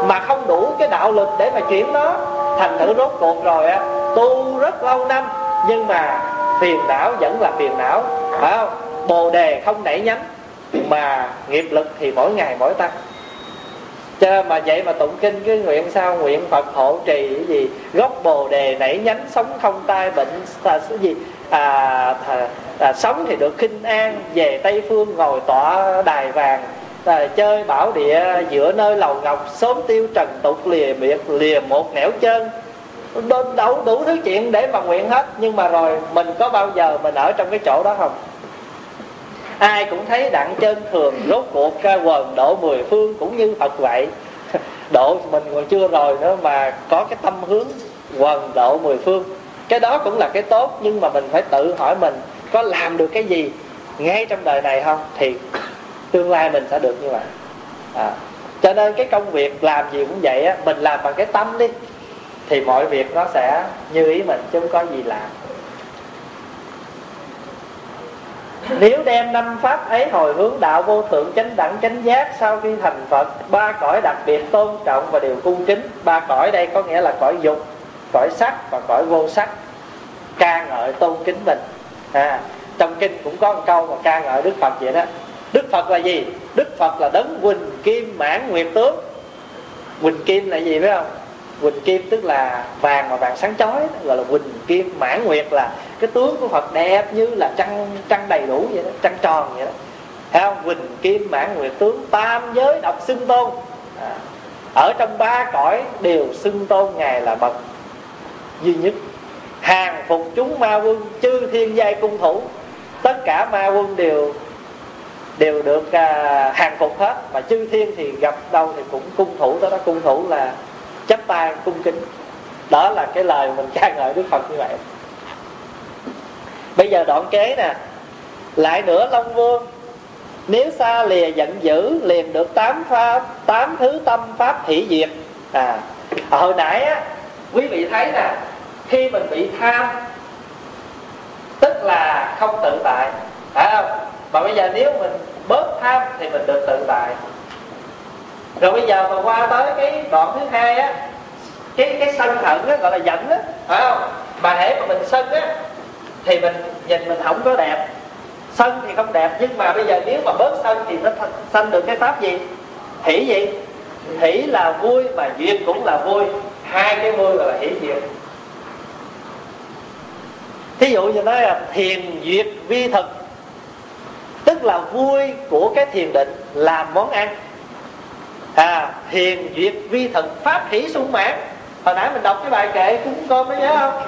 mà không đủ cái đạo lực để mà chuyển nó. Thành thử rốt cuộc rồi á tu rất lâu năm nhưng mà phiền não vẫn là phiền não phải không? Bồ đề không nảy nhánh mà nghiệp lực thì mỗi ngày mỗi tăng. Cho mà vậy mà tụng kinh cái nguyện sao? Nguyện phật hộ trì cái gì? Gốc bồ đề nảy nhánh sống không tai bệnh là cái gì? À, à, à, sống thì được khinh an về tây phương ngồi tọa đài vàng à, chơi bảo địa giữa nơi lầu ngọc sớm tiêu trần tục lìa biệt lìa một nẻo chân. Đủ, đủ thứ chuyện để mà nguyện hết nhưng mà rồi mình có bao giờ mình ở trong cái chỗ đó không? Ai cũng thấy đặng chân thường rốt cuộc quần độ mười phương cũng như phật vậy. Độ mình còn chưa rồi nữa mà có cái tâm hướng quần độ mười phương. Cái đó cũng là cái tốt nhưng mà mình phải tự hỏi mình có làm được cái gì ngay trong đời này không? Thì tương lai mình sẽ được như vậy. À, cho nên cái công việc làm gì cũng vậy á mình làm bằng cái tâm đi thì mọi việc nó sẽ như ý mình chứ không có gì làm. Nếu đem năm pháp ấy hồi hướng đạo vô thượng chánh đẳng chánh giác sau khi thành phật ba cõi đặc biệt tôn trọng và đều cung kính. Ba cõi đây có nghĩa là cõi dục cõi sắc và cõi vô sắc ca ngợi tôn kính mình. À, trong kinh cũng có một câu mà ca ngợi đức phật vậy đó đức phật là gì? Đức phật là đấng quỳnh kim mãn nguyệt tướng quỳnh kim là gì phải không? Quỳnh kim tức là vàng mà vàng sáng chói gọi là quỳnh kim mãn nguyệt là cái tướng của phật đẹp như là trăng trăng đầy đủ vậy đó trăng tròn vậy đó. Thấy không? Quỳnh kim mãn nguyệt tướng tam giới độc xưng tôn. À, ở trong ba cõi đều xưng tôn ngài là bậc duy nhất. Hàng phục chúng ma quân chư thiên giai cung thủ tất cả ma quân đều đều được à, hàng phục hết. Mà chư thiên thì gặp đâu thì cũng cung thủ đó đó cung thủ là chắp tay cung kính. Đó là cái lời mình ca ngợi đức phật như vậy. Bây giờ đoạn kế nè. Lại nữa long vương. Nếu xa lìa giận dữ liền được tám pháp tám thứ tâm pháp hỷ diệt. À hồi nãy á quý vị thấy nè khi mình bị tham tức là không tự tại. Phải không? Mà bây giờ nếu mình bớt tham thì mình được tự tại. Rồi bây giờ mà qua tới cái đoạn thứ hai á, cái cái sân hận á, gọi là giận á, phải không? Mà hễ mà mình sân á, thì mình nhìn mình không có đẹp. Sân thì không đẹp, nhưng mà bây giờ nếu mà bớt sân thì nó sanh được cái pháp gì? Hỷ gì? Hỷ là vui mà duyên cũng là vui. Hai cái vui gọi là hỷ duyên. Thí dụ như nói là thiền duyệt vi thực tức là vui của cái thiền định làm món ăn. À thiền duyệt vi thần pháp hỷ sung mãn. Hồi nãy mình đọc cái bài kệ cúng cơm có nhớ không?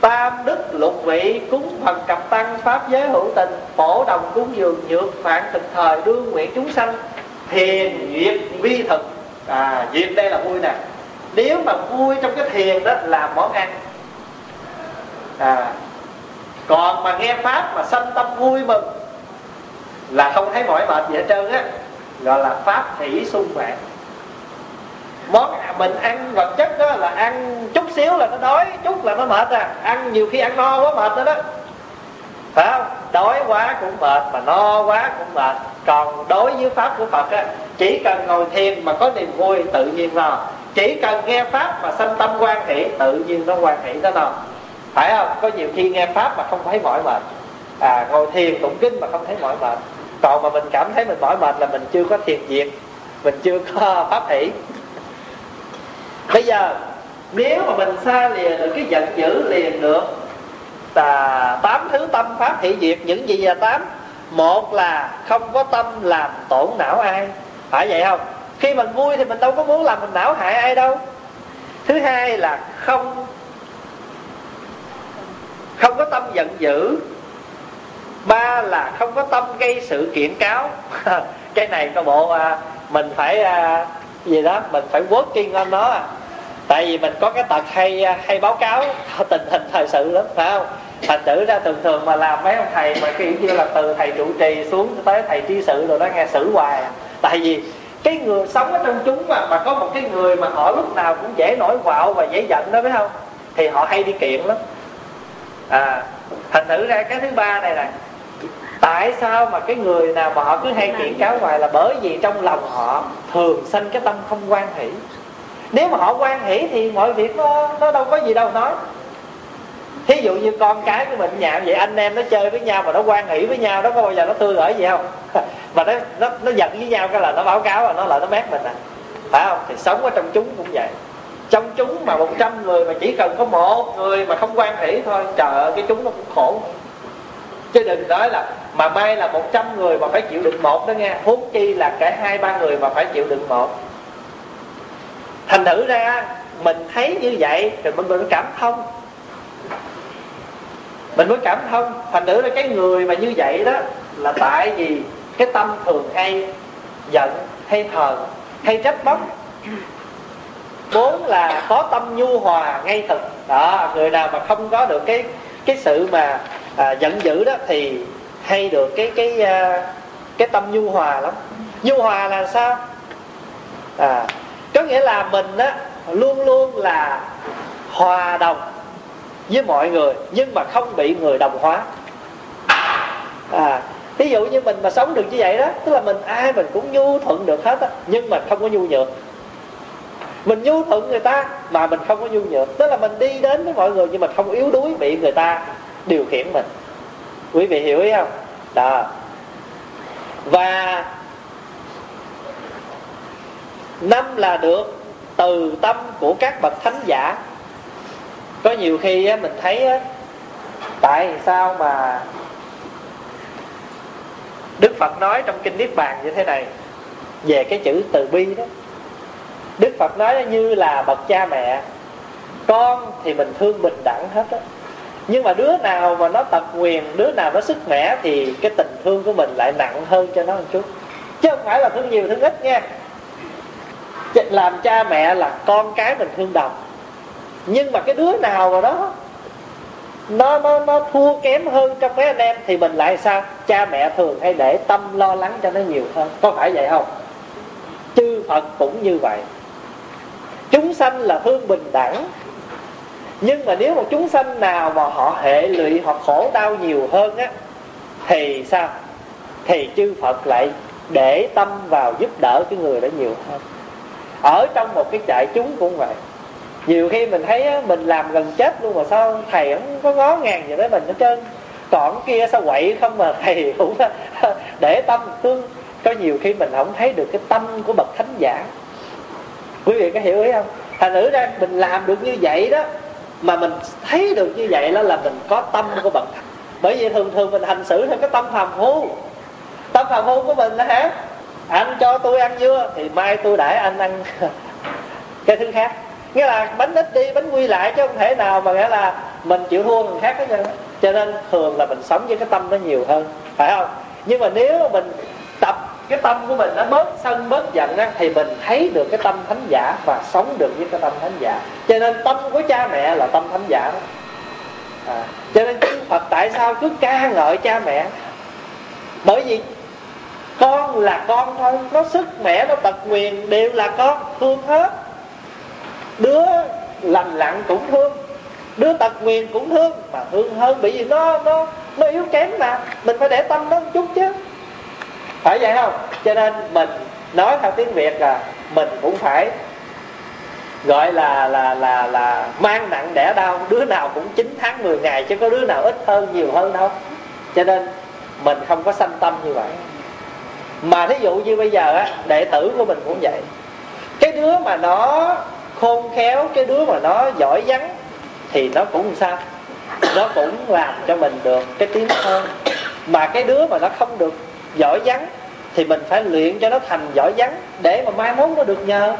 Tam đức lục vị cúng phần cặp tăng pháp giới hữu tình, phổ đồng cúng dường nhược phạn thực thời đương nguyện chúng sanh thiền duyệt vi thực à duyệt đây là vui nè. Nếu mà vui trong cái thiền đó là món ăn. À còn mà nghe pháp mà sanh tâm vui mừng là không thấy mỏi mệt gì hết trơn á. Gọi là pháp hỷ sung mãn món mình ăn vật chất đó là ăn chút xíu là nó đói, chút là nó mệt à. Ăn nhiều khi ăn no quá mệt nữa đó. Phải không? Đói quá cũng mệt, mà no quá cũng mệt. Còn đối với pháp của phật á, chỉ cần ngồi thiền mà có niềm vui, tự nhiên lo chỉ cần nghe pháp mà sanh tâm quan hỷ, tự nhiên nó quan hỷ đó nào phải không? Có nhiều khi nghe pháp mà không thấy mỏi mệt. À ngồi thiền tụng kinh mà không thấy mỏi mệt còn mà mình cảm thấy mình mỏi mệt là mình chưa có thiền diệt mình chưa có pháp hỷ. Bây giờ, nếu mà mình xa lìa được cái giận dữ liền được là tám thứ tâm pháp hỷ diệt, những gì là tám? Một là không có tâm làm tổn não ai. Phải vậy không? Khi mình vui thì mình đâu có muốn làm mình não hại ai đâu. Thứ hai là không không có tâm giận dữ ba là không có tâm gây sự kiện cáo cái này có bộ à, mình phải à, gì đó mình phải working on nó à. tại vì mình có cái tật hay à, hay báo cáo tình hình thời sự lắm phải không thành tử ra thường thường mà làm mấy ông thầy mà kiểu như là từ thầy trụ trì xuống tới thầy tri sự rồi đó nghe xử hoài à. tại vì cái người sống ở trong chúng mà mà có một cái người mà họ lúc nào cũng dễ nổi quạo và dễ giận đó phải không thì họ hay đi kiện lắm à thành thử ra cái thứ ba này nè tại sao mà cái người nào mà họ cứ hay kiện cáo hoài là bởi vì trong lòng họ thường sanh cái tâm không quan hỷ? Nếu mà họ quan hỷ thì mọi việc nó nó đâu có gì đâu nói. Thí dụ như con cái của mình nhạo vậy, anh em nó chơi với nhau mà nó quan hỷ với nhau đó có bao giờ nó tươi ở gì không? Mà nó nó nó giận với nhau cái là nó báo cáo là nó lại nó mét mình à. Phải không? Thì sống ở trong chúng cũng vậy. Trong chúng mà 100 người mà chỉ cần có một người mà không quan hỷ thôi, trời ơi, cái chúng nó cũng khổ chứ đừng nói là mà may là 100 người mà phải chịu đựng một đó nghe. Huống chi là cả hai, ba người mà phải chịu đựng một. Thành thử ra, mình thấy như vậy thì mình mới cảm thông. Mình mới cảm thông. Thành thử ra cái người mà như vậy đó là tại vì cái tâm thường hay giận, hay thờ hay trách móc. Bốn là có tâm nhu hòa ngay thực. Đó, người nào mà không có được cái cái sự mà à, giận dữ đó thì hay được cái cái à, cái tâm nhu hòa lắm. Nhu hòa là sao? À có nghĩa là mình á luôn luôn là hòa đồng với mọi người nhưng mà không bị người đồng hóa. À ví dụ như mình mà sống được như vậy đó tức là mình ai mình cũng nhu thuận được hết á nhưng mà không có nhu nhược. Mình nhu thuận người ta mà mình không có nhu nhược. Tức là mình đi đến với mọi người nhưng mà không yếu đuối bị người ta điều khiển mình. Quý vị hiểu ý không? Đó. Và năm là được từ tâm của các bậc thánh giả. Có nhiều khi mình thấy tại sao mà đức phật nói trong kinh niết bàn như thế này, về cái chữ từ bi đó. Đức phật nói như là bậc cha mẹ, con thì mình thương bình đẳng hết á nhưng mà đứa nào mà nó tập quyền, đứa nào nó sức mẻ thì cái tình thương của mình lại nặng hơn cho nó một chút. Chứ không phải là thương nhiều, thương ít nha. Làm cha mẹ là con cái mình thương đồng. Nhưng mà cái đứa nào mà đó, nó nó nó thua kém hơn trong mấy anh em thì mình lại sao? Cha mẹ thường hay để tâm lo lắng cho nó nhiều hơn. Có phải vậy không? Chư phật cũng như vậy. Chúng sanh là thương bình đẳng nhưng mà nếu một chúng sanh nào mà họ hệ lụy, họ khổ đau nhiều hơn á, thì sao? Thì chư phật lại để tâm vào giúp đỡ cái người đó nhiều hơn. Ở trong một cái trại chúng cũng vậy. Nhiều khi mình thấy mình làm gần chết luôn mà sao thầy không có ngó ngàng gì tới mình hết trơn. Còn kia sao quậy không mà thầy cũng để tâm. Thương có nhiều khi mình không thấy được cái tâm của bậc thánh giả. Quý vị có hiểu ý không? Thành nữ ra mình làm được như vậy đó mà mình thấy được như vậy đó là mình có tâm của bậc thánh bởi vì thường thường mình hành xử theo cái tâm phàm phu. Tâm phàm phu của mình là hả? Anh cho tôi ăn dưa, thì mai tôi đãi anh ăn cái thứ khác. Nghĩa là bánh ít đi, bánh quy lại chứ không thể nào mà nghĩa là mình chịu thua người khác hết cho nên thường là mình sống với cái tâm nó nhiều hơn, phải không? Nhưng mà nếu mình tập cái tâm của mình nó bớt sân bớt giận á, thì mình thấy được cái tâm thánh giả và sống được với cái tâm thánh giả. Cho nên tâm của cha mẹ là tâm thánh giả đó. À, cho nên chư Phật tại sao cứ ca ngợi cha mẹ? Bởi vì con là con thôi nó sức mẹ nó tật nguyền đều là con thương hết. Đứa lành lặn cũng thương đứa tật nguyền cũng thương mà thương hơn bởi vì nó nó nó yếu kém mà. Mình phải để tâm nó một chút chứ phải vậy không? Cho nên mình nói theo tiếng việt là mình cũng phải gọi là là là là mang nặng đẻ đau. Đứa nào cũng 9 tháng 10 ngày chứ có đứa nào ít hơn, nhiều hơn đâu. Cho nên mình không có sanh tâm như vậy. Mà thí dụ như bây giờ á, đệ tử của mình cũng vậy. Cái đứa mà nó khôn khéo, cái đứa mà nó giỏi vắn thì nó cũng sao? Nó cũng làm cho mình được cái tiếng hơn. Mà cái đứa mà nó không được giỏi vắng thì mình phải luyện cho nó thành giỏi vắng để mà mai mốt nó được nhờ.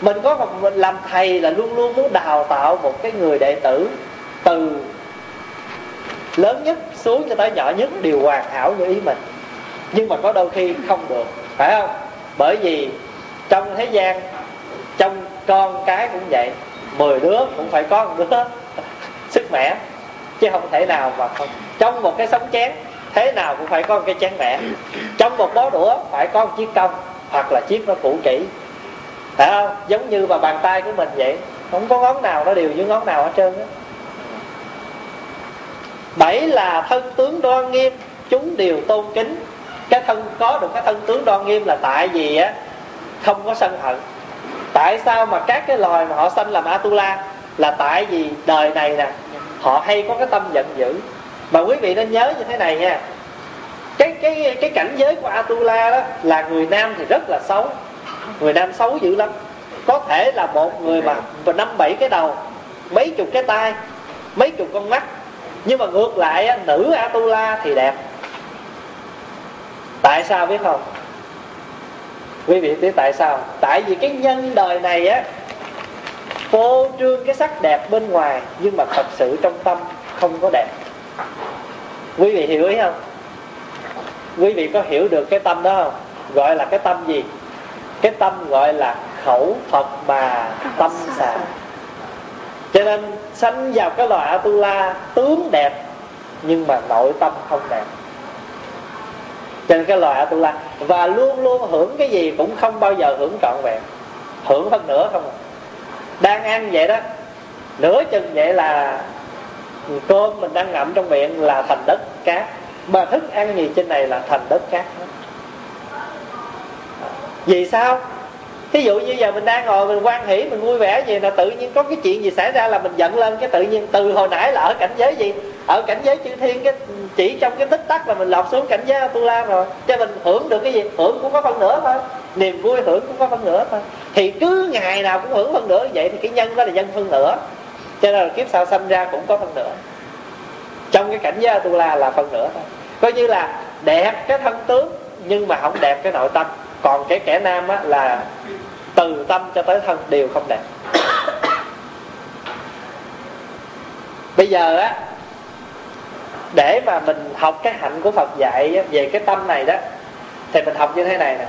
Mình có một mình làm thầy là luôn luôn muốn đào tạo một cái người đệ tử từ lớn nhất xuống cho tới nhỏ nhất đều hoàn hảo như ý mình. Nhưng mà có đôi khi không được, phải không? Bởi vì trong thế gian, trong con cái cũng vậy, mười đứa cũng phải có một đứa sức mẻ, chứ không thể nào mà không. Trong một cái sống chén thế nào cũng phải có một cái chén mẹ trong một bó đũa phải có một chiếc công hoặc là chiếc nó cũ kỹ. Phải không? Giống như mà bàn tay của mình vậy. Không có ngón nào nó đều với ngón nào hết trơn á. Bảy là thân tướng đoan nghiêm. Chúng đều tôn kính. Cái thân, có được cái thân tướng đoan nghiêm là tại vì á, không có sân hận. Tại sao mà các cái loài mà họ sanh làm atula là tại vì đời này nè, họ hay có cái tâm giận dữ mà quý vị nên nhớ như thế này nha. Cái cái cái cảnh giới của atula đó là người nam thì rất là xấu. Người nam xấu dữ lắm. Có thể là một người mà năm bảy cái đầu mấy chục cái tay mấy chục con mắt. Nhưng mà ngược lại nữ atula thì đẹp. Tại sao biết không? Quý vị biết tại sao tại vì cái nhân đời này á phô trương cái sắc đẹp bên ngoài nhưng mà thật sự trong tâm không có đẹp quý vị hiểu ý không? Quý vị có hiểu được cái tâm đó không? Gọi là cái tâm gì? Cái tâm gọi là khẩu phật mà tâm xà cho nên sanh vào cái loài atula tướng đẹp nhưng mà nội tâm không đẹp. Trên cái loài atula và luôn luôn hưởng cái gì cũng không bao giờ hưởng trọn vẹn. Hưởng hơn nữa không à. đang ăn vậy đó nửa chừng vậy là cơm mình đang ngậm trong miệng là thành đất cát. Mà thức ăn gì trên này là thành đất cát vì sao? Thí dụ như giờ mình đang ngồi mình quan hỷ, mình vui vẻ gì là tự nhiên có cái chuyện gì xảy ra là mình giận lên cái tự nhiên, từ hồi nãy là ở cảnh giới gì? Ở cảnh giới chư thiên, cái chỉ trong cái tích tắc là mình lọt xuống cảnh giới tu la rồi. Cho mình hưởng được cái gì? Hưởng cũng có phân nửa thôi. Niềm vui hưởng cũng có phân nửa thôi. Thì cứ ngày nào cũng hưởng phân nửa vậy thì cái nhân đó là nhân phân nửa cho nên là kiếp sau sanh ra cũng có phần nữa. Trong cái cảnh giới tu la là phần nữa thôi. Coi như là đẹp cái thân tướng nhưng mà không đẹp cái nội tâm. Còn cái kẻ nam á, là từ tâm cho tới thân đều không đẹp. Bây giờ á để mà mình học cái hạnh của Phật dạy về cái tâm này đó thì mình học như thế này nè.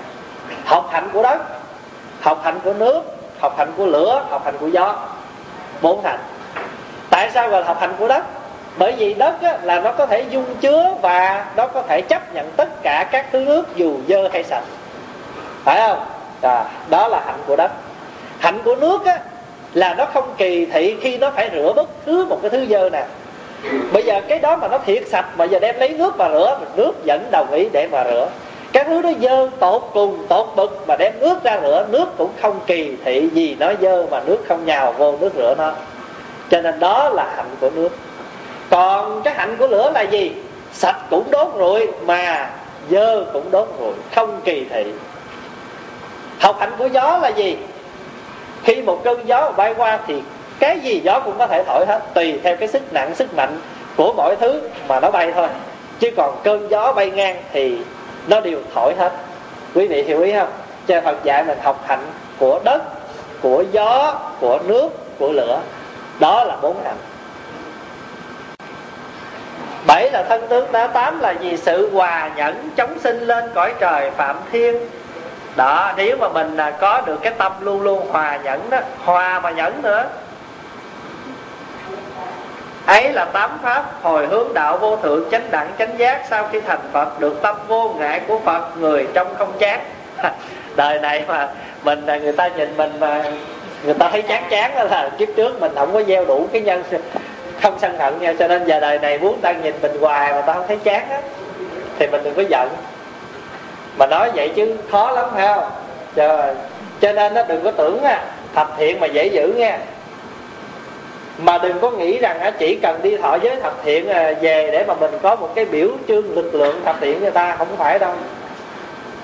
Học hạnh của đất học hạnh của nước học hạnh của lửa học hạnh của gió. Bốn hạnh tại sao gọi là hợp hạnh của đất. Bởi vì đất á, là nó có thể dung chứa và nó có thể chấp nhận tất cả các thứ nước dù dơ hay sạch. Phải không? À, đó là hạnh của đất. Hạnh của nước á, là nó không kỳ thị khi nó phải rửa bất cứ một cái thứ dơ nào. Bây giờ cái đó mà nó thiệt sạch mà giờ đem lấy nước mà rửa nước vẫn đồng ý để mà rửa. Cái thứ nó dơ tột cùng tột bực mà đem nước ra rửa nước cũng không kỳ thị gì nó dơ mà nước không nhào vô nước rửa nó cho nên đó là hạnh của nước. Còn cái hạnh của lửa là gì? Sạch cũng đốt rụi mà dơ cũng đốt rụi, không kỳ thị. Học hạnh của gió là gì? Khi một cơn gió bay qua thì cái gì gió cũng có thể thổi hết, tùy theo cái sức nặng, sức mạnh của mọi thứ mà nó bay thôi. Chứ còn cơn gió bay ngang thì nó đều thổi hết. Quý vị hiểu ý không? Cho Phật dạy mình học hạnh của đất, của gió, của nước, của lửa đó là bốn hạnh bảy là thân tướng đã, tám là vì sự hòa nhẫn chống sinh lên cõi trời phạm thiên. Đó, nếu mà mình là có được cái tâm luôn luôn hòa nhẫn đó, hòa mà nhẫn nữa. Ấy là tám pháp hồi hướng đạo vô thượng chánh đẳng chánh giác, sau khi thành phật được tâm vô ngại của phật, người trong không chán. Đời này mà mình là người ta nhìn mình mà người ta thấy chán chán đó là kiếp trước mình không có gieo đủ cái nhân không sân hận nha. Cho nên giờ đời này muốn ta nhìn mình hoài mà ta không thấy chán á thì mình đừng có giận. Mà nói vậy chứ khó lắm phải không? Cho, cho nên nó đừng có tưởng à, thập thiện mà dễ giữ nha. Mà đừng có nghĩ rằng à, chỉ cần đi thọ giới thập thiện à, về để mà mình có một cái biểu trương lực lượng thập thiện người ta không phải đâu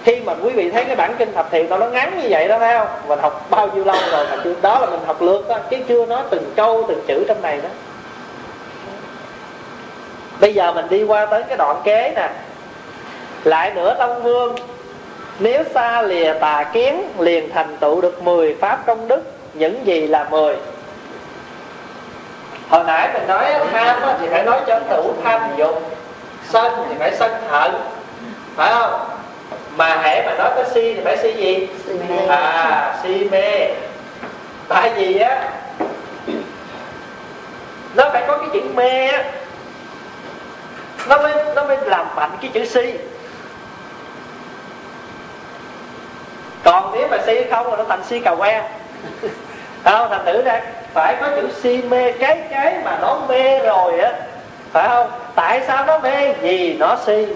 khi mà quý vị thấy cái bản kinh thập thiện nó ngắn như vậy đó, thấy không? Mình học bao nhiêu lâu rồi mà chưa đó là mình học lược đó chứ chưa nói từng câu, từng chữ trong này đó. Bây giờ mình đi qua tới cái đoạn kế nè. Lại nữa long vương nếu xa lìa tà kiến, liền thành tựu được 10 pháp công đức, những gì là 10 hồi nãy mình nói tham thì phải nói cho tựu tham dục. Sân thì phải sân hận. Phải không? Mà hễ mà nói có si thì phải si gì? À si mê. Tại vì á nó phải có cái chữ mê á. Nó mới nó mới làm mạnh cái chữ si. Còn nếu mà si không là nó thành si cà que. Không? Thành thử ra phải có chữ si mê. Cái cái mà nó mê rồi á phải không? Tại sao nó mê? Vì nó si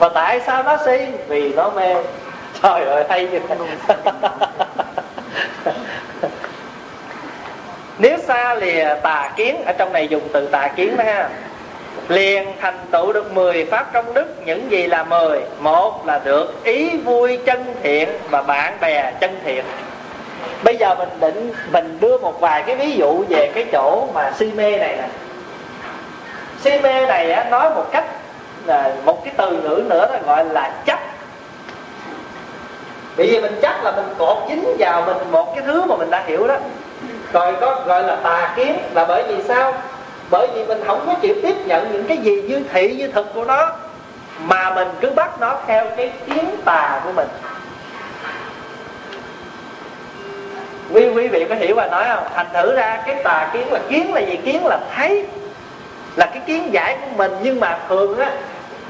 và tại sao nó si? Vì nó mê. Trời ơi hay như thế nếu xa lìa tà kiến ở trong này dùng từ tà kiến đó ha. Liền thành tựu được 10 pháp công đức những gì là 10 một là được ý vui chân thiện và bạn bè chân thiện. Bây giờ mình định mình đưa một vài cái ví dụ về cái chỗ mà si mê này nè. Si mê này á, nói một cách là một cái từ ngữ nữa đó gọi là chấp. Bởi vì mình chấp là mình cột dính vào mình một cái thứ mà mình đã hiểu đó. Rồi có gọi là tà kiến là bởi vì sao? Bởi vì mình không có chịu tiếp nhận những cái gì như thị như thực của nó, mà mình cứ bắt nó theo cái kiến tà của mình. Quý quý vị có hiểu bà nói không? Thành thử ra cái tà kiến là kiến là gì? Kiến là thấy là cái kiến giải của mình. Nhưng mà thường á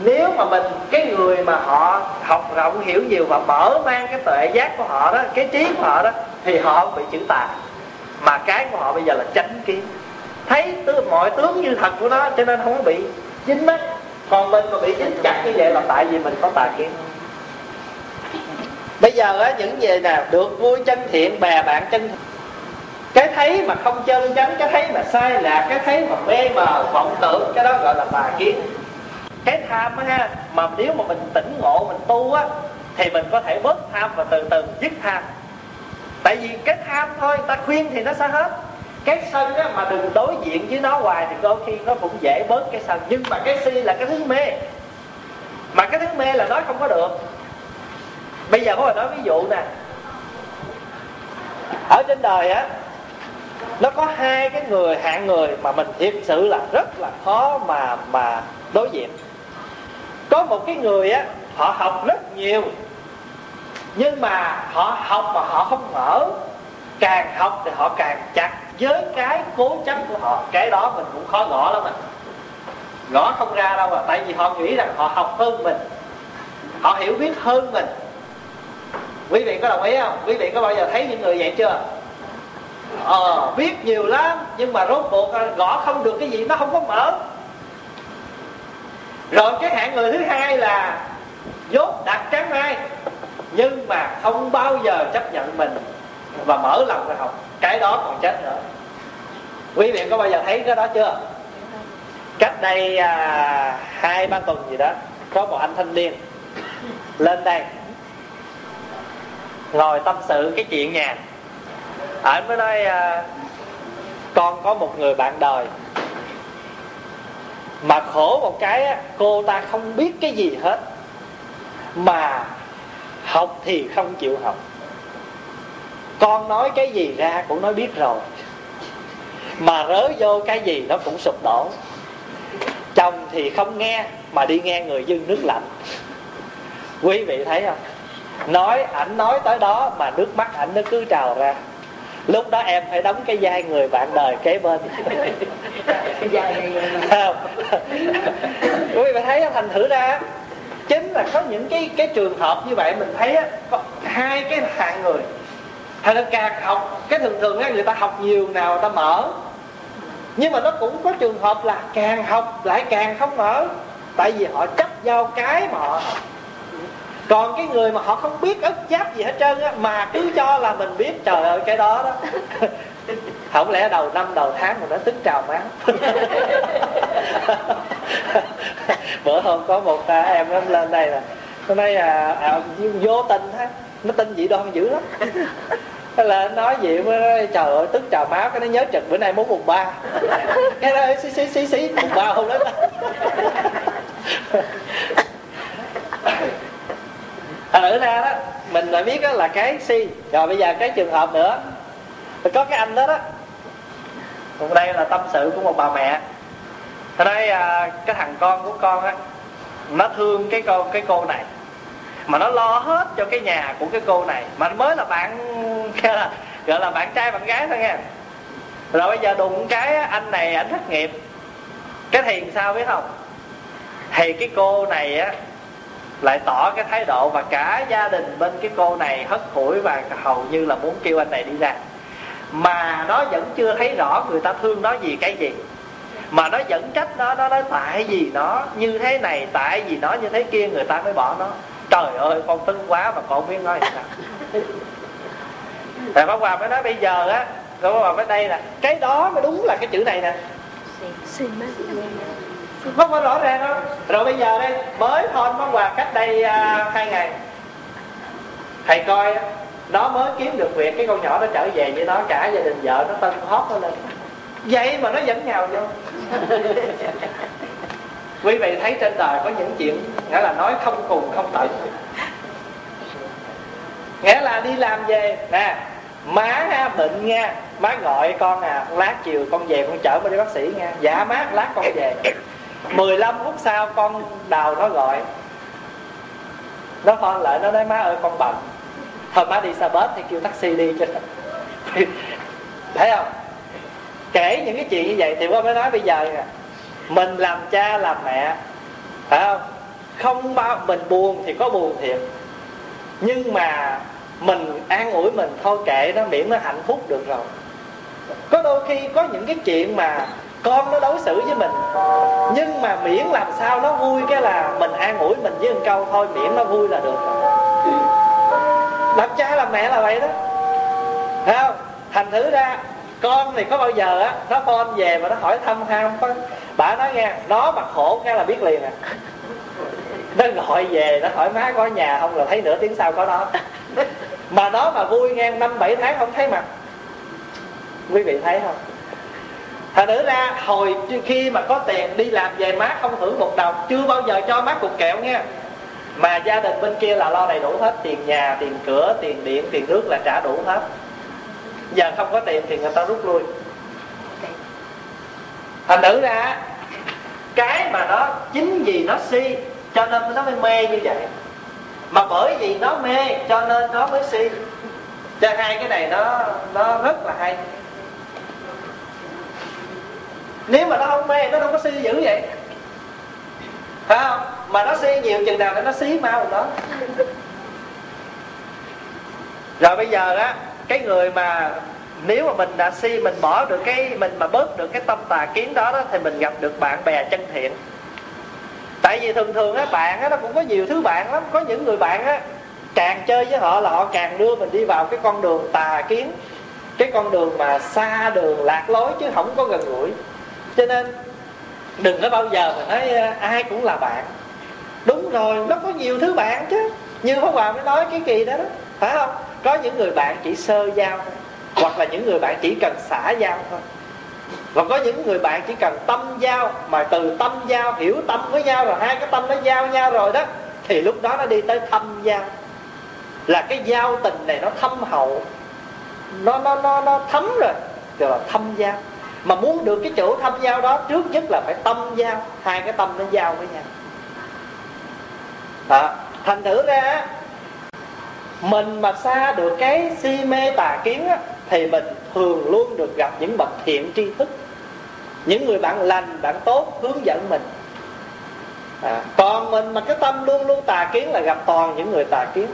nếu mà mình cái người mà họ học rộng hiểu nhiều và mở mang cái tuệ giác của họ đó cái trí của họ đó thì họ bị chữ tà. Mà cái của họ bây giờ là tránh kiến. Thấy tướng, mọi tướng như thật của nó cho nên không có bị dính mắt. Còn mình mà bị dính chặt như vậy là tại vì mình có tà kiến. Bây giờ á những gì nào được vui chân thiện bè bạn chân thiện cái thấy mà không chân chánh cái thấy mà sai lạc cái thấy mà mê mờ vọng tưởng cái đó gọi là tà kiến. Cái tham á ha mà nếu mà mình tỉnh ngộ mình tu á thì mình có thể bớt tham và từ từ dứt tham. Tại vì cái tham thôi ta khuyên thì nó sẽ hết. Cái sân á, mà đừng đối diện với nó hoài thì đôi khi nó cũng dễ bớt cái sân. Nhưng mà cái si là cái thứ mê. Mà cái thứ mê là nói không có được. Bây giờ có người nói ví dụ nè. Ở trên đời á nó có hai cái người hạng người mà mình thiệt sự là rất là khó mà mà đối diện. Có một cái người á, họ học rất nhiều, nhưng mà họ học mà họ không mở. Càng học thì họ càng chặt với cái cố chấp của họ. Cái đó mình cũng khó gõ lắm mà gõ không ra đâu à tại vì họ nghĩ rằng họ học hơn mình. Họ hiểu biết hơn mình. Quý vị có đồng ý không? Quý vị có bao giờ thấy những người vậy chưa? Ờ biết nhiều lắm nhưng mà rốt cuộc gõ không được cái gì nó không có mở. Rồi cái hạng người thứ hai là dốt đặt trắng ai nhưng mà không bao giờ chấp nhận mình và mở lòng ra học. Cái đó còn chết nữa. Quý vị có bao giờ thấy cái đó chưa? Cách đây à, hai ba tuần gì đó có một anh thanh niên lên đây ngồi tâm sự cái chuyện nhà anh mới nói à, con có một người bạn đời. Mà khổ một cái cô ta không biết cái gì hết. Mà học thì không chịu học. Con nói cái gì ra cũng nói biết rồi. Mà rớ vô cái gì nó cũng sụp đổ. Chồng thì không nghe mà đi nghe người dưng nước lạnh. Quý vị thấy không? Nói ảnh nói tới đó mà nước mắt ảnh nó cứ trào ra lúc đó em phải đóng cái vai người bạn đời kế bên. Không. Quý vị thấy thành thử ra, chính là có những cái cái trường hợp như vậy, mình thấy có hai cái hạng người. Hay là càng học, cái thường thường á, người ta học nhiều nào người ta mở. Nhưng mà nó cũng có trường hợp là càng học lại càng không mở. Tại vì họ chấp vào cái mà họ học còn cái người mà họ không biết ức giáp gì hết trơn á mà cứ cho là mình biết trời ơi cái đó đó. Không lẽ đầu năm đầu tháng mà nó tức trào máu bữa hôm có một à, em nó lên đây là nó nói à, à, vô tình ha nó tin dị đoan dữ lắm. Thế là nói gì mới nói, trời ơi tức trào máu cái nó nhớ trực bữa nay muốn mùng ba. Cái đó xí xí xí xí mùng ba hôm đó thử ra đó, mình đã biết đó là cái si. Rồi bây giờ cái trường hợp nữa có cái anh đó đó. Hôm nay là tâm sự của một bà mẹ. Hôm nay à, cái thằng con của con á, nó thương cái cô cái cô này. Mà nó lo hết cho cái nhà của cái cô này. Mà mới là bạn, gọi là bạn trai, bạn gái thôi nha. Rồi bây giờ đụng cái anh này ảnh thất nghiệp. Cái thì sao biết không? Thì cái cô này á lại tỏ cái thái độ và cả gia đình bên cái cô này hất hủi và hầu như là muốn kêu anh này đi ra. Mà nó vẫn chưa thấy rõ người ta thương nó gì cái gì. Mà nó vẫn trách nó nó nói tại vì nó như thế này tại vì nó như thế kia người ta mới bỏ nó. Trời ơi con tức quá mà con biết nói sao rồi bác hòa mới nói bây giờ á rồi bác hòa mới đây là cái đó mới đúng là cái chữ này nè không có rõ ràng đâu. Rồi bây giờ đây mới thôi bác hòa cách đây uh, hai ngày. Thầy coi nó mới kiếm được việc cái con nhỏ nó trở về với nó cả gia đình vợ nó tân hót nó lên. Vậy mà nó vẫn nhào vô. Quý vị thấy trên đời có những chuyện nghĩa là nói không cùng không tận. Nghĩa là đi làm về nè má ha, bệnh nha. Má gọi con à lát chiều con về con chở đi bác sĩ nha. Dạ má lát con về 15 phút sau con đào nó gọi. Nó phone lại, nó nói, má ơi, con bệnh thôi, má đi xa bớt thì kêu taxi đi cho thấy không? Kể những cái chuyện như vậy thì qua mới nói bây giờ nè. Mình làm cha, làm mẹ, phải không? Không bao, mình buồn thì có buồn thiệt. Nhưng mà mình an ủi mình, thôi kệ nó miễn nó hạnh phúc được rồi. Có đôi khi có những cái chuyện mà con nó đối xử với mình. Nhưng mà miễn làm sao nó vui cái là mình an ủi mình với một câu thôi, miễn nó vui là được làm cha làm mẹ là vậy đó. Thấy không? Thành thử ra, con thì có bao giờ á, nó phone về mà nó hỏi thăm ham có? Bà nói nghe, nó mà khổ cái là biết liền à. Nó gọi về, nó hỏi má có nhà không là thấy nửa tiếng sau có nó. Mà nó mà vui nghe, năm bảy tháng không thấy mặt. Quý vị thấy không? Thành nữ ra, hồi khi mà có tiền đi làm về má không thưởng một đồng, chưa bao giờ cho má cục kẹo nha. Mà gia đình bên kia là lo đầy đủ hết, tiền nhà, tiền cửa, tiền điện, tiền nước là trả đủ hết. Giờ không có tiền thì người ta rút lui. Thành nữ ra, cái mà nó chính vì nó si, cho nên nó mới mê như vậy. Mà bởi vì nó mê, cho nên nó mới si. Cho hai cái này nó nó rất là hay nếu mà nó không mê nó đâu có si dữ vậy. Phải không? Mà nó si nhiều chừng nào thì nó xí mau đó. Rồi bây giờ á cái người mà nếu mà mình đã si mình bỏ được cái mình mà bớt được cái tâm tà kiến đó, đó thì mình gặp được bạn bè chân thiện. Tại vì thường thường á bạn á nó cũng có nhiều thứ bạn lắm. Có những người bạn á càng chơi với họ là họ càng đưa mình đi vào cái con đường tà kiến cái con đường mà xa đường lạc lối chứ không có gần gũi cho nên đừng có bao giờ mà nói à, ai cũng là bạn. Đúng rồi, nó có nhiều thứ bạn chứ. Như pháp hòa mới nói cái kỳ đó đó, phải không? Có những người bạn chỉ sơ giao thôi, hoặc là những người bạn chỉ cần xả giao thôi. Và có những người bạn chỉ cần tâm giao, mà từ tâm giao hiểu tâm với nhau rồi, hai cái tâm nó giao nhau rồi đó, thì lúc đó nó đi tới thâm giao. Là cái giao tình này nó thâm hậu, nó nó nó nó thấm rồi gọi là thâm giao mà muốn được cái chỗ thâm giao đó trước nhất là phải tâm giao hai cái tâm nó giao với nhau. À, thành thử ra mình mà xa được cái si mê tà kiến á, thì mình thường luôn được gặp những bậc thiện tri thức. Những người bạn lành bạn tốt hướng dẫn mình. À, còn mình mà cái tâm luôn luôn tà kiến là gặp toàn những người tà kiến.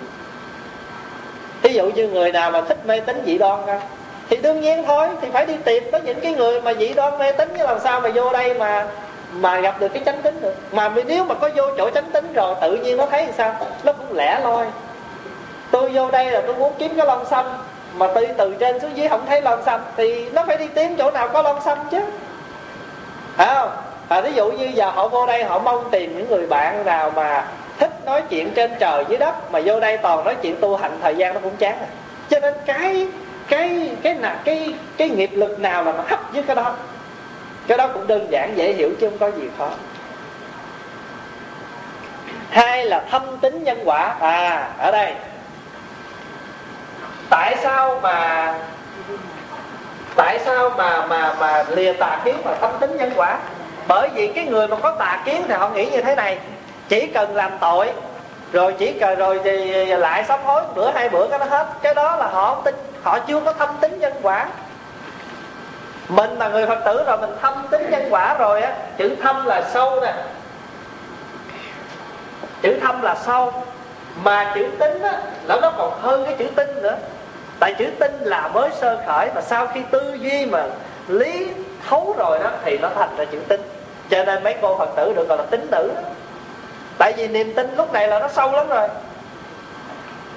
Ví dụ như người nào mà thích mê tính dị đoan không thì đương nhiên thôi thì phải đi tìm tới những cái người mà dị đoan mê tín như làm sao mà vô đây mà mà gặp được cái chánh tính được. Mà nếu mà có vô chỗ chánh tính rồi tự nhiên nó thấy làm sao? Nó cũng lẻ loi. Tôi vô đây là tôi muốn kiếm cái lon xanh mà từ từ trên xuống dưới không thấy lon xanh thì nó phải đi tìm chỗ nào có lon xanh chứ. Phải không? À, ví dụ như giờ họ vô đây họ mong tìm những người bạn nào mà thích nói chuyện trên trời dưới đất mà vô đây toàn nói chuyện tu hành thời gian nó cũng chán à. Cho nên cái cái cái nào cái cái nghiệp lực nào là nó hấp với cái đó? Cái đó cũng đơn giản dễ hiểu chứ không có gì khó. Hai là thâm tính nhân quả. À ở đây. Tại sao mà, tại sao mà mà mà lìa tà kiến mà thâm tính nhân quả? Bởi vì cái người mà có tà kiến thì họ nghĩ như thế này. Chỉ cần làm tội rồi chỉ cần rồi thì lại sám hối bữa, hai bữa cái nó hết. Cái đó là họ không tin, họ chưa có thâm tính nhân quả. Mình là người phật tử rồi, mình thâm tính nhân quả rồi á, chữ thâm là sâu nè. Chữ thâm là sâu. Mà chữ tính á là nó còn hơn cái chữ tinh nữa. Tại chữ tinh là mới sơ khởi, mà sau khi tư duy mà lý thấu rồi đó, thì nó thành ra chữ tinh cho nên mấy cô phật tử được gọi là tính tử tại vì niềm tin lúc này là nó sâu lắm rồi.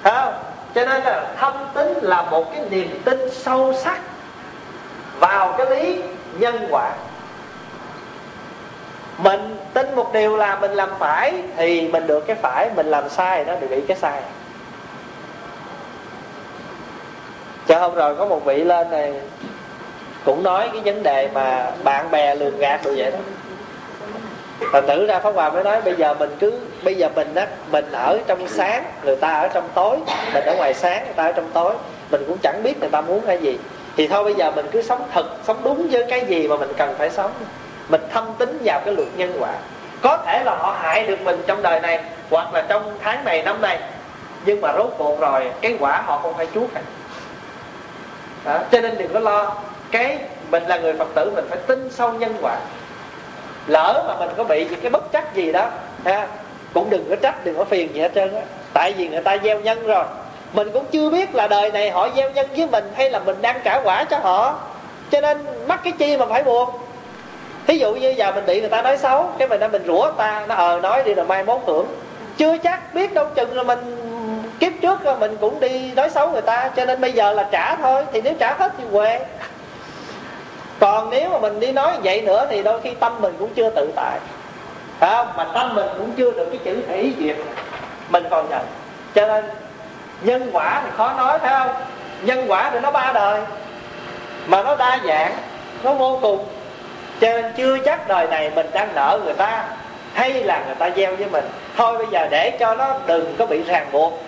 Thấy không? Cho nên là thâm tính là một cái niềm tin sâu sắc vào cái lý nhân quả. Mình tin một điều là mình làm phải thì mình được cái phải, mình làm sai nó được bị cái sai. Cho hôm rồi có một vị lên này cũng nói cái vấn đề mà bạn bè lường gạt rồi vậy đó phật tử ra pháp hòa mới nói, bây giờ mình cứ, bây giờ mình á, mình ở trong sáng, người ta ở trong tối, mình ở ngoài sáng, người ta ở trong tối, mình cũng chẳng biết người ta muốn cái gì. Thì thôi bây giờ mình cứ sống thật, sống đúng với cái gì mà mình cần phải sống. Mình thâm tính vào cái luật nhân quả. Có thể là họ hại được mình trong đời này, hoặc là trong tháng này, năm này nhưng mà rốt cuộc rồi, cái quả họ không phải chuốc à. Đó. cho nên đừng có lo. Cái mình là người phật tử, mình phải tin sâu nhân quả lỡ mà mình có bị những cái bất chắc gì đó, ha, cũng đừng có trách, đừng có phiền gì hết trơn á. Tại vì người ta gieo nhân rồi. Mình cũng chưa biết là đời này họ gieo nhân với mình hay là mình đang trả quả cho họ. Cho nên mắc cái chi mà phải buồn thí dụ như giờ mình bị người ta nói xấu, cái mình nói mình rủa ta, nó ờ nói đi rồi mai mốt hưởng. Chưa chắc biết đâu chừng là mình kiếp trước rồi mình cũng đi nói xấu người ta, cho nên bây giờ là trả thôi, thì nếu trả hết thì quê còn nếu mà mình đi nói vậy nữa thì đôi khi tâm mình cũng chưa tự tại. Phải không? Mà tâm mình cũng chưa được cái chữ thể duyệt. Mình còn nhận cho nên, nhân quả thì khó nói, phải không? Nhân quả thì nó ba đời. Mà nó đa dạng, nó vô cùng. Cho nên chưa chắc đời này mình đang nợ người ta hay là người ta gieo với mình. Thôi bây giờ để cho nó đừng có bị ràng buộc.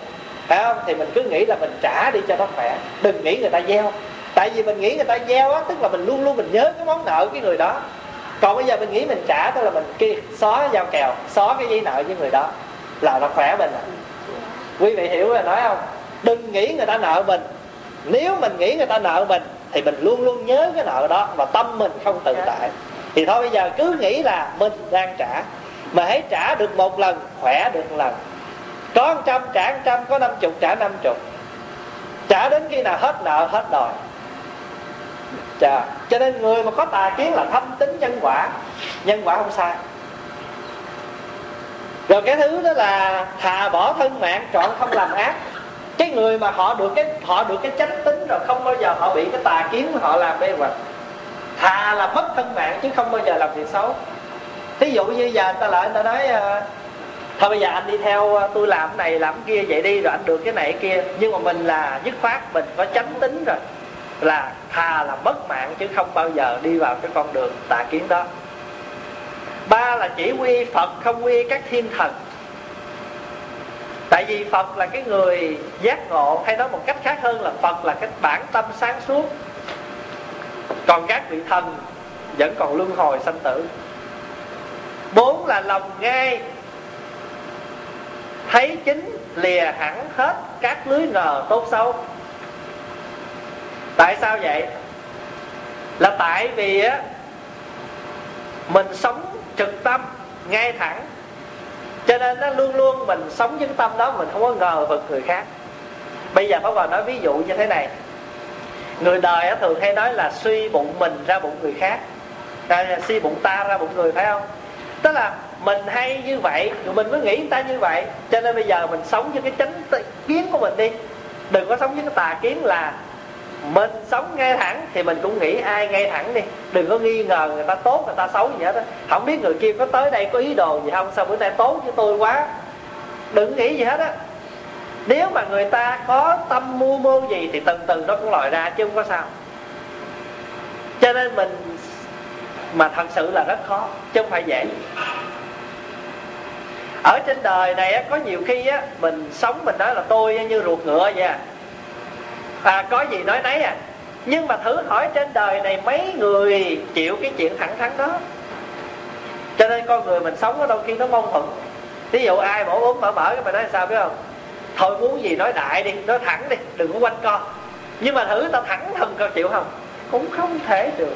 Phải không? Thì mình cứ nghĩ là mình trả đi cho nó khỏe. Đừng nghĩ người ta gieo tại vì mình nghĩ người ta gieo á tức là mình luôn luôn mình nhớ cái món nợ cái người đó. Còn bây giờ mình nghĩ mình trả tức là mình kia xóa giao kèo xóa cái giấy nợ với người đó là nó khỏe mình à. quý vị hiểu rồi nói không? Đừng nghĩ người ta nợ mình. Nếu mình nghĩ người ta nợ mình thì mình luôn luôn nhớ cái nợ đó và tâm mình không tự dạ. tại. Thì thôi bây giờ cứ nghĩ là mình đang trả. Mà hãy trả được một lần khỏe được một lần. Có trăm trả trăm có năm chục trả năm chục. Trả đến khi nào hết nợ hết đòi Chà. cho nên người mà có tà kiến là thâm tính nhân quả. Nhân quả không sai. Rồi cái thứ đó là thà bỏ thân mạng, chọn không làm ác. Cái người mà họ được cái, họ được cái chánh tính rồi không bao giờ họ bị cái tà kiến họ làm bê hoạch thà là mất thân mạng chứ không bao giờ làm việc xấu. Thí dụ như giờ người ta lại người ta nói ờ, thôi bây giờ anh đi theo ờ, tôi làm cái này, làm cái kia, vậy đi, rồi anh được cái này, cái kia. Nhưng mà mình là dứt khoát, mình có chánh tính rồi là thà là mất mạng chứ không bao giờ đi vào cái con đường tà kiến đó. Ba là chỉ quy phật, không quy các thiên thần. Tại vì phật là cái người giác ngộ, hay nói một cách khác hơn là phật là cái bản tâm sáng suốt. Còn các vị thần vẫn còn luân hồi sanh tử. Bốn là lòng ngay. Thấy chính lìa hẳn hết các lưới ngờ tốt xấu tại sao vậy? Là tại vì á mình sống trực tâm ngay thẳng. Cho nên nó luôn luôn mình sống với cái tâm đó mình không có ngờ vực người khác. Bây giờ Pháp Hòa nói ví dụ như thế này. Người đời thường hay nói là suy bụng mình ra bụng người khác. À, suy bụng ta ra bụng người phải không? Tức là mình hay như vậy mình mới nghĩ người ta như vậy. Cho nên bây giờ mình sống với cái chánh kiến của mình đi. Đừng có sống với cái tà kiến là mình sống ngay thẳng thì mình cũng nghĩ ai ngay thẳng đi. Đừng có nghi ngờ người ta tốt người ta xấu gì hết á. Không biết người kia có tới đây có ý đồ gì không? Sao bữa nay tốt với tôi quá? Đừng nghĩ gì hết á. Nếu mà người ta có tâm mưu mô gì thì từ từ nó cũng lòi ra chứ không có sao. Cho nên mình mà thật sự là rất khó chứ không phải dễ. Ở trên đời này á, có nhiều khi á mình sống mình nói là tôi như ruột ngựa vậy à à, có gì nói nấy à. Nhưng mà thử hỏi trên đời này mấy người chịu cái chuyện thẳng thắn đó? Cho nên con người mình sống ở đôi khi nó mâu thuẫn. Ví dụ ai mổ uống mở mở cái mình nói sao biết không? Thôi muốn gì nói đại đi nói thẳng đi đừng có quanh co. Nhưng mà thử tao thẳng thừng con chịu không? Cũng không thể được.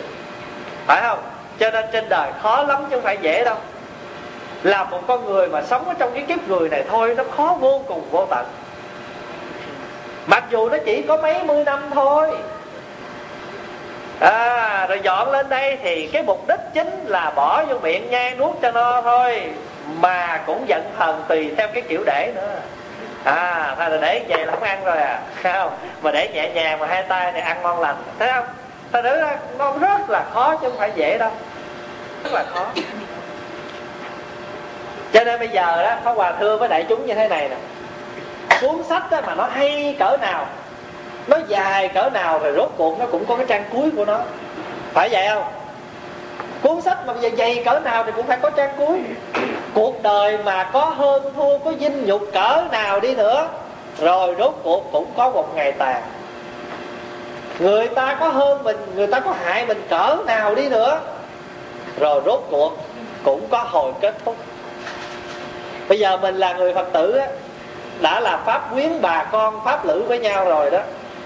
Phải không? Cho nên trên đời khó lắm chứ không phải dễ đâu. Là một con người mà sống ở trong cái kiếp người này thôi nó khó vô cùng vô tận mặc dù nó chỉ có mấy mươi năm thôi. À, rồi dọn lên đây thì cái mục đích chính là bỏ vô miệng nhai nuốt cho no thôi. Mà cũng giận hờn tùy theo cái kiểu để nữa. À thôi là để về là không ăn rồi à. Không? Mà để nhẹ nhàng mà hai tay thì ăn ngon lành. Thấy không? Thật nữ nó rất là khó chứ không phải dễ đâu. Rất là khó. Cho nên bây giờ đó Pháp Hòa thưa với đại chúng như thế này nè cuốn sách đó mà nó hay cỡ nào, nó dài cỡ nào rồi rốt cuộc nó cũng có cái trang cuối của nó. Phải vậy không? Cuốn sách mà bây giờ dày cỡ nào thì cũng phải có trang cuối. Cuộc đời mà có hơn thua, có dinh nhục cỡ nào đi nữa, rồi rốt cuộc cũng có một ngày tàn. Người ta có hơn mình, người ta có hại mình cỡ nào đi nữa, rồi rốt cuộc cũng có hồi kết thúc. Bây giờ mình là người phật tử á đã là pháp quyến bà con pháp lữ với nhau rồi đó.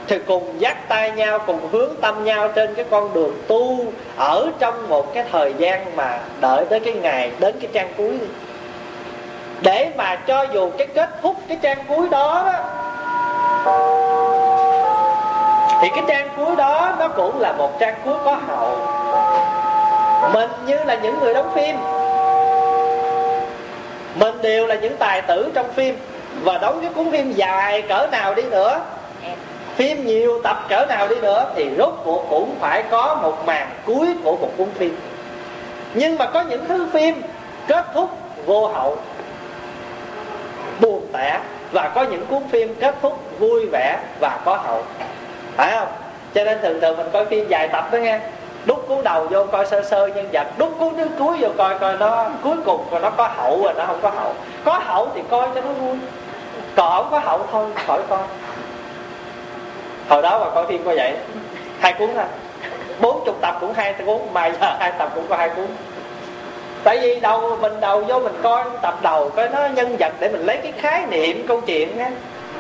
Thì cùng dắt tay nhau cùng hướng tâm nhau trên cái con đường tu ở trong một cái thời gian mà đợi tới cái ngày đến cái trang cuối. Đi để mà cho dù cái kết thúc cái trang cuối đó, đó thì cái trang cuối đó nó cũng là một trang cuối có hậu. Mình như là những người đóng phim. Mình đều là những tài tử trong phim và đóng cái cuốn phim dài cỡ nào đi nữa phim nhiều tập cỡ nào đi nữa thì rốt cuộc cũng phải có một màn cuối của một cuốn phim. Nhưng mà có những thứ phim kết thúc vô hậu buồn tẻ và có những cuốn phim kết thúc vui vẻ và có hậu. Phải không? Cho nên thường thường mình coi phim dài tập đó nghe đút cú đầu vô coi sơ sơ nhân vật đút cú đứa cuối vô coi coi nó cuối cùng coi nó có hậu rồi nó không có hậu. Có hậu thì coi cho nó vui còn không có hậu thôi, khỏi coi hồi đó mà coi phim coi vậy, hai cuốn thôi bốn chục tập cũng hai cuốn, mà giờ hai tập cũng có hai cuốn. Tại vì đầu mình đầu vô mình coi, tập đầu coi nó nhân vật để mình lấy cái khái niệm, câu chuyện á.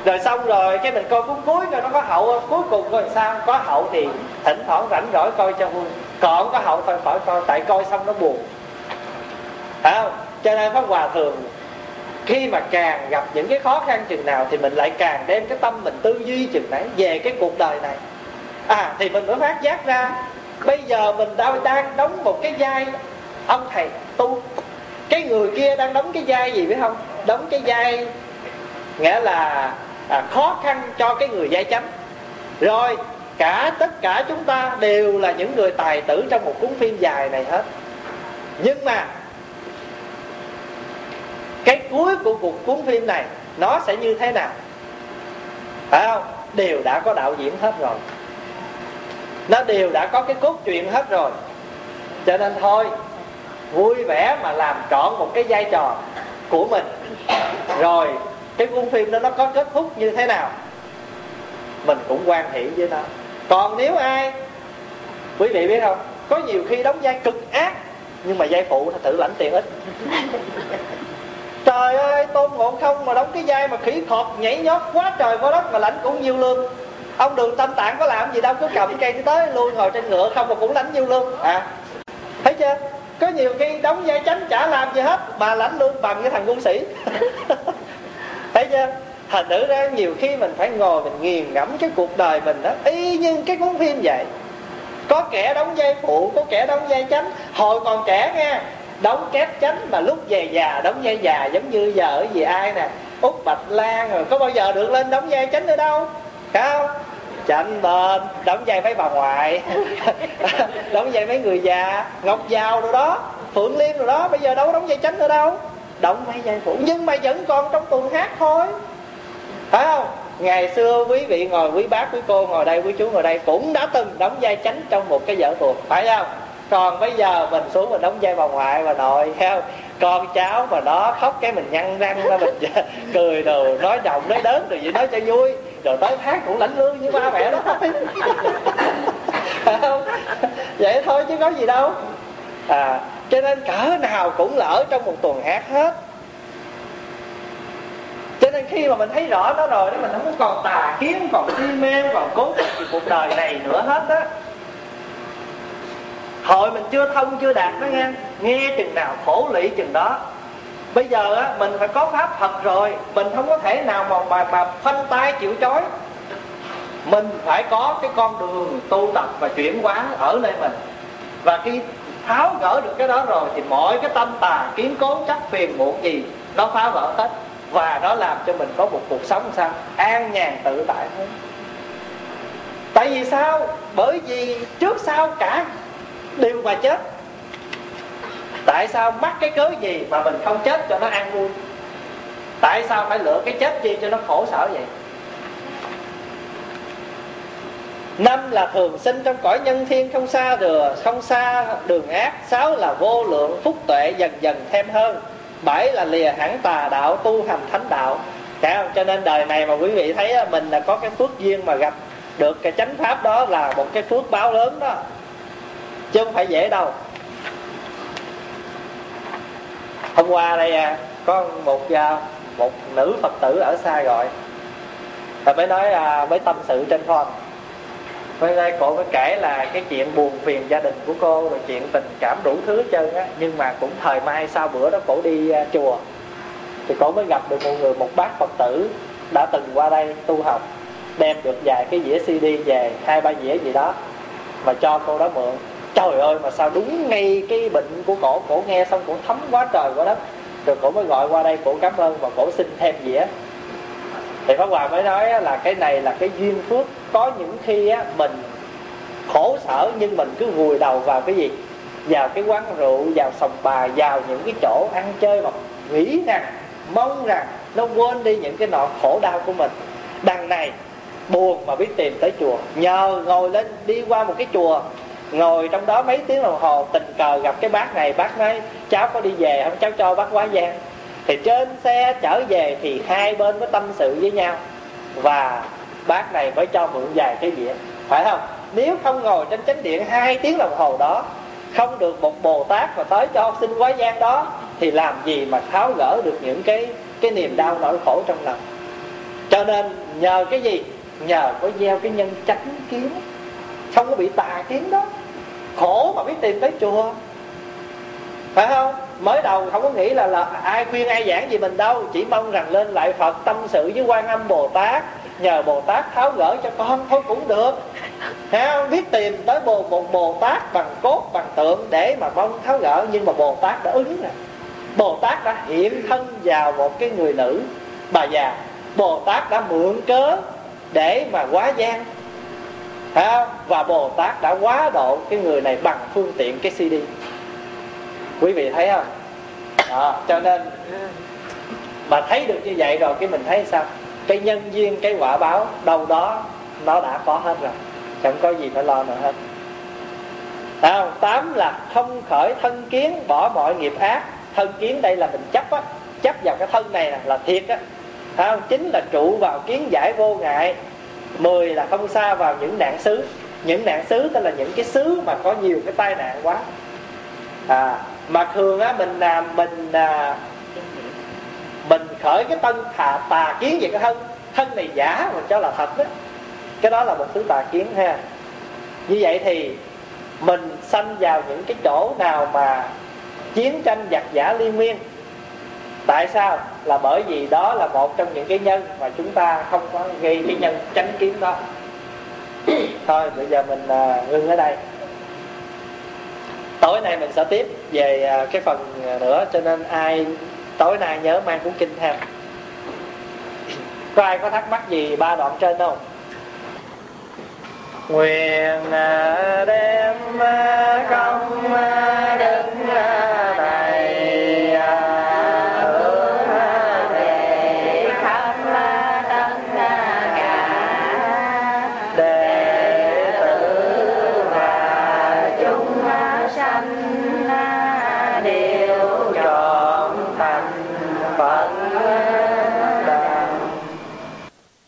Rồi xong rồi cái mình coi cuốn cuối coi nó có hậu không? Cuối cùng coi sao? Có hậu thì thỉnh thoảng rảnh rỗi coi cho vui. Còn có hậu thôi, khỏi coi, tại coi xong nó buồn. Phải không? Cho nên pháp hòa thường khi mà càng gặp những cái khó khăn chừng nào thì mình lại càng đem cái tâm mình tư duy chừng nãy về cái cuộc đời này. À thì mình mới phát giác ra bây giờ mình đang đang đóng một cái vai ông thầy tu. Cái người kia đang đóng cái vai gì biết không? Đóng cái vai nghĩa là à, khó khăn cho cái người vai chánh rồi cả tất cả chúng ta đều là những người tài tử trong một cuốn phim dài này hết. Nhưng mà cái cuối của cuộc cuốn phim này, nó sẽ như thế nào? Phải không? Đều đã có đạo diễn hết rồi. Nó đều đã có cái cốt truyện hết rồi. Cho nên thôi, vui vẻ mà làm trọn một cái vai trò của mình. Rồi, cái cuốn phim đó nó có kết thúc như thế nào? Mình cũng quan hệ với nó. Còn nếu ai, quý vị biết không? Có nhiều khi đóng vai cực ác, nhưng mà vai phụ thử lãnh tiền ít trời ơi tôn ngộ không mà đóng cái vai mà khỉ khọt nhảy nhót quá trời quá đất mà lãnh cũng nhiêu lương. Ông đường tâm tạng có làm gì đâu cứ cầm cây tới lui ngồi trên ngựa không mà cũng lãnh nhiêu lương. À. Thấy chưa? Có nhiều khi đóng vai chánh chả làm gì hết mà lãnh lương bằng cái thằng quân sĩ. Thấy chưa? Thành thử ra nhiều khi mình phải ngồi mình nghiền ngẫm cái cuộc đời mình đó. Y như cái cuốn phim vậy. Có kẻ đóng vai phụ có kẻ đóng vai chánh. Hồi còn trẻ nghe đóng kép chánh mà lúc về già, đóng vai già giống như giờ ở gì ai nè? Út bạch lan rồi, có bao giờ được lên đóng vai chánh nữa đâu, phải không? Chánh bên đóng vai mấy bà ngoại, đóng vai mấy người già, ngọc giàu rồi đó, phượng liên rồi đó, bây giờ đâu có đóng vai chánh nữa đâu. Đóng mấy vai phụ, nhưng mà vẫn còn trong tuần hát thôi, phải không? Ngày xưa quý vị ngồi, quý bác, quý cô ngồi đây, quý chú ngồi đây cũng đã từng đóng vai chánh trong một cái vở tuồng, phải không? Còn bây giờ mình xuống mình đóng vai bà ngoại bà nội theo con cháu mà nó khóc cái mình nhăn răng ra mình cười đồ, nói động nói đớn rồi vậy nói cho vui. Rồi tới hát cũng lãnh lương như ba mẹ đó thôi. Không? Vậy thôi chứ có gì đâu. À cho nên cỡ nào cũng lỡ trong một tuần hát hết. Cho nên khi mà mình thấy rõ nó rồi đó, mình không còn tà kiến, còn si mê còn cố chấp cuộc đời này nữa hết á hội mình chưa thông chưa đạt đó nghe. Nghe chừng nào khổ lị chừng đó. Bây giờ á mình phải có pháp thật rồi. Mình không có thể nào mà mà, mà khoanh tay chịu chói. Mình phải có cái con đường tu tập và chuyển hóa ở nơi mình. Và khi tháo gỡ được cái đó rồi thì mọi cái tâm tà kiến cố chấp phiền muộn gì nó phá vỡ hết. Và nó làm cho mình có một cuộc sống sao? An nhàn tự tại hơn. Tại vì sao? Bởi vì trước sau cả đều mà chết. Tại sao mắc cái cớ gì mà mình không chết cho nó an vui tại sao phải lựa cái chết chi cho nó khổ sở vậy? Năm là thường sinh trong cõi nhân thiên không xa thừa không xa đường ác. Sáu là vô lượng phúc tuệ dần dần thêm hơn. Bảy là lìa hẳn tà đạo, tu hành thánh đạo. Thấy không? cho nên đời này mà quý vị thấy mình là có cái phước duyên mà gặp được cái chánh pháp đó là một cái phước báo lớn đó chứ không phải dễ đâu. Hôm qua đây à, có một à, một nữ phật tử ở xa gọi. Và mới nói à, mới tâm sự trên phone mới đây cổ mới kể là cái chuyện buồn phiền gia đình của cô rồi chuyện tình cảm đủ thứ hết trơn á nhưng mà cũng thời mai sau bữa đó cổ đi à, chùa. Thì cổ mới gặp được một người một bác phật tử đã từng qua đây tu học đem được vài cái dĩa cd về hai ba dĩa gì đó mà cho cô đó mượn trời ơi, mà sao đúng ngay cái bệnh của cổ cổ nghe xong cổ thấm quá trời quá đất. Rồi cổ mới gọi qua đây, cổ cảm ơn và cổ xin thêm dĩa thì pháp hòa mới nói là cái này là cái duyên phước. Có những khi á, mình khổ sở nhưng mình cứ vùi đầu vào cái gì? Vào cái quán rượu, vào sòng bà vào những cái chỗ ăn chơi mà nghĩ rằng, mong rằng nó quên đi những cái nọ khổ đau của mình. Đằng này, buồn mà biết tìm tới chùa. Nhờ ngồi lên đi qua một cái chùa ngồi trong đó mấy tiếng đồng hồ, tình cờ gặp cái bác này, bác nói, cháu có đi về không? Cháu cho bác quá gian. Thì trên xe trở về thì hai bên mới tâm sự với nhau. Và bác này mới cho mượn vài cái dĩa phải không? Nếu không ngồi trên chánh điện hai tiếng đồng hồ đó, không được một bồ tát mà tới cho xin quá gian đó, thì làm gì mà tháo gỡ được những cái cái niềm đau nỗi khổ trong lòng? Cho nên nhờ cái gì? Nhờ có gieo cái nhân chánh kiến. Không có bị tà kiến đó khổ mà biết tìm tới chùa. Phải không? Mới đầu không có nghĩ là là ai khuyên, ai giảng gì mình đâu. Chỉ mong rằng lên lại phật tâm sự với quan âm bồ tát. Nhờ bồ tát tháo gỡ cho con, thôi cũng được. Thấy không? biết tìm tới bồ một bồ tát bằng cốt, bằng tượng để mà mong tháo gỡ. Nhưng mà bồ tát đã ứng rồi bồ tát đã hiện thân vào một cái người nữ bà già. Bồ tát đã mượn cớ để mà quá gian. Thấy không? và bồ tát đã quá độ cái người này bằng phương tiện cái cd quý vị thấy không? À, cho nên mà thấy được như vậy rồi cái mình thấy sao? Cái nhân duyên cái quả báo đâu đó nó đã có hết rồi. Chẳng có gì phải lo nữa hết. À, tám là không khởi thân kiến bỏ mọi nghiệp ác. Thân kiến đây là mình chấp á. Chấp vào cái thân này là thiệt á. Không? chính là trụ vào kiến giải vô ngại mười là không xa vào những nạn xứ. Những nạn xứ tức là những cái xứ mà có nhiều cái tai nạn quá. À mà thường á mình là mình à, mình khởi cái tân thà tà kiến về cái thân. Thân này giả mình cho là thật đó. Cái đó là một thứ tà kiến ha. Như vậy thì mình sanh vào những cái chỗ nào mà chiến tranh giặc giả liên miên tại sao? Là bởi vì đó là một trong những cái nhân mà chúng ta không có gây cái nhân tránh kiến đó. Thôi, bây giờ mình à, ngưng ở đây. Tối nay mình sẽ tiếp về à, cái phần à, nữa, cho nên ai tối nay nhớ mang cuốn kinh theo. Có ai có thắc mắc gì ba đoạn trên không? Nguyện đem công đức đại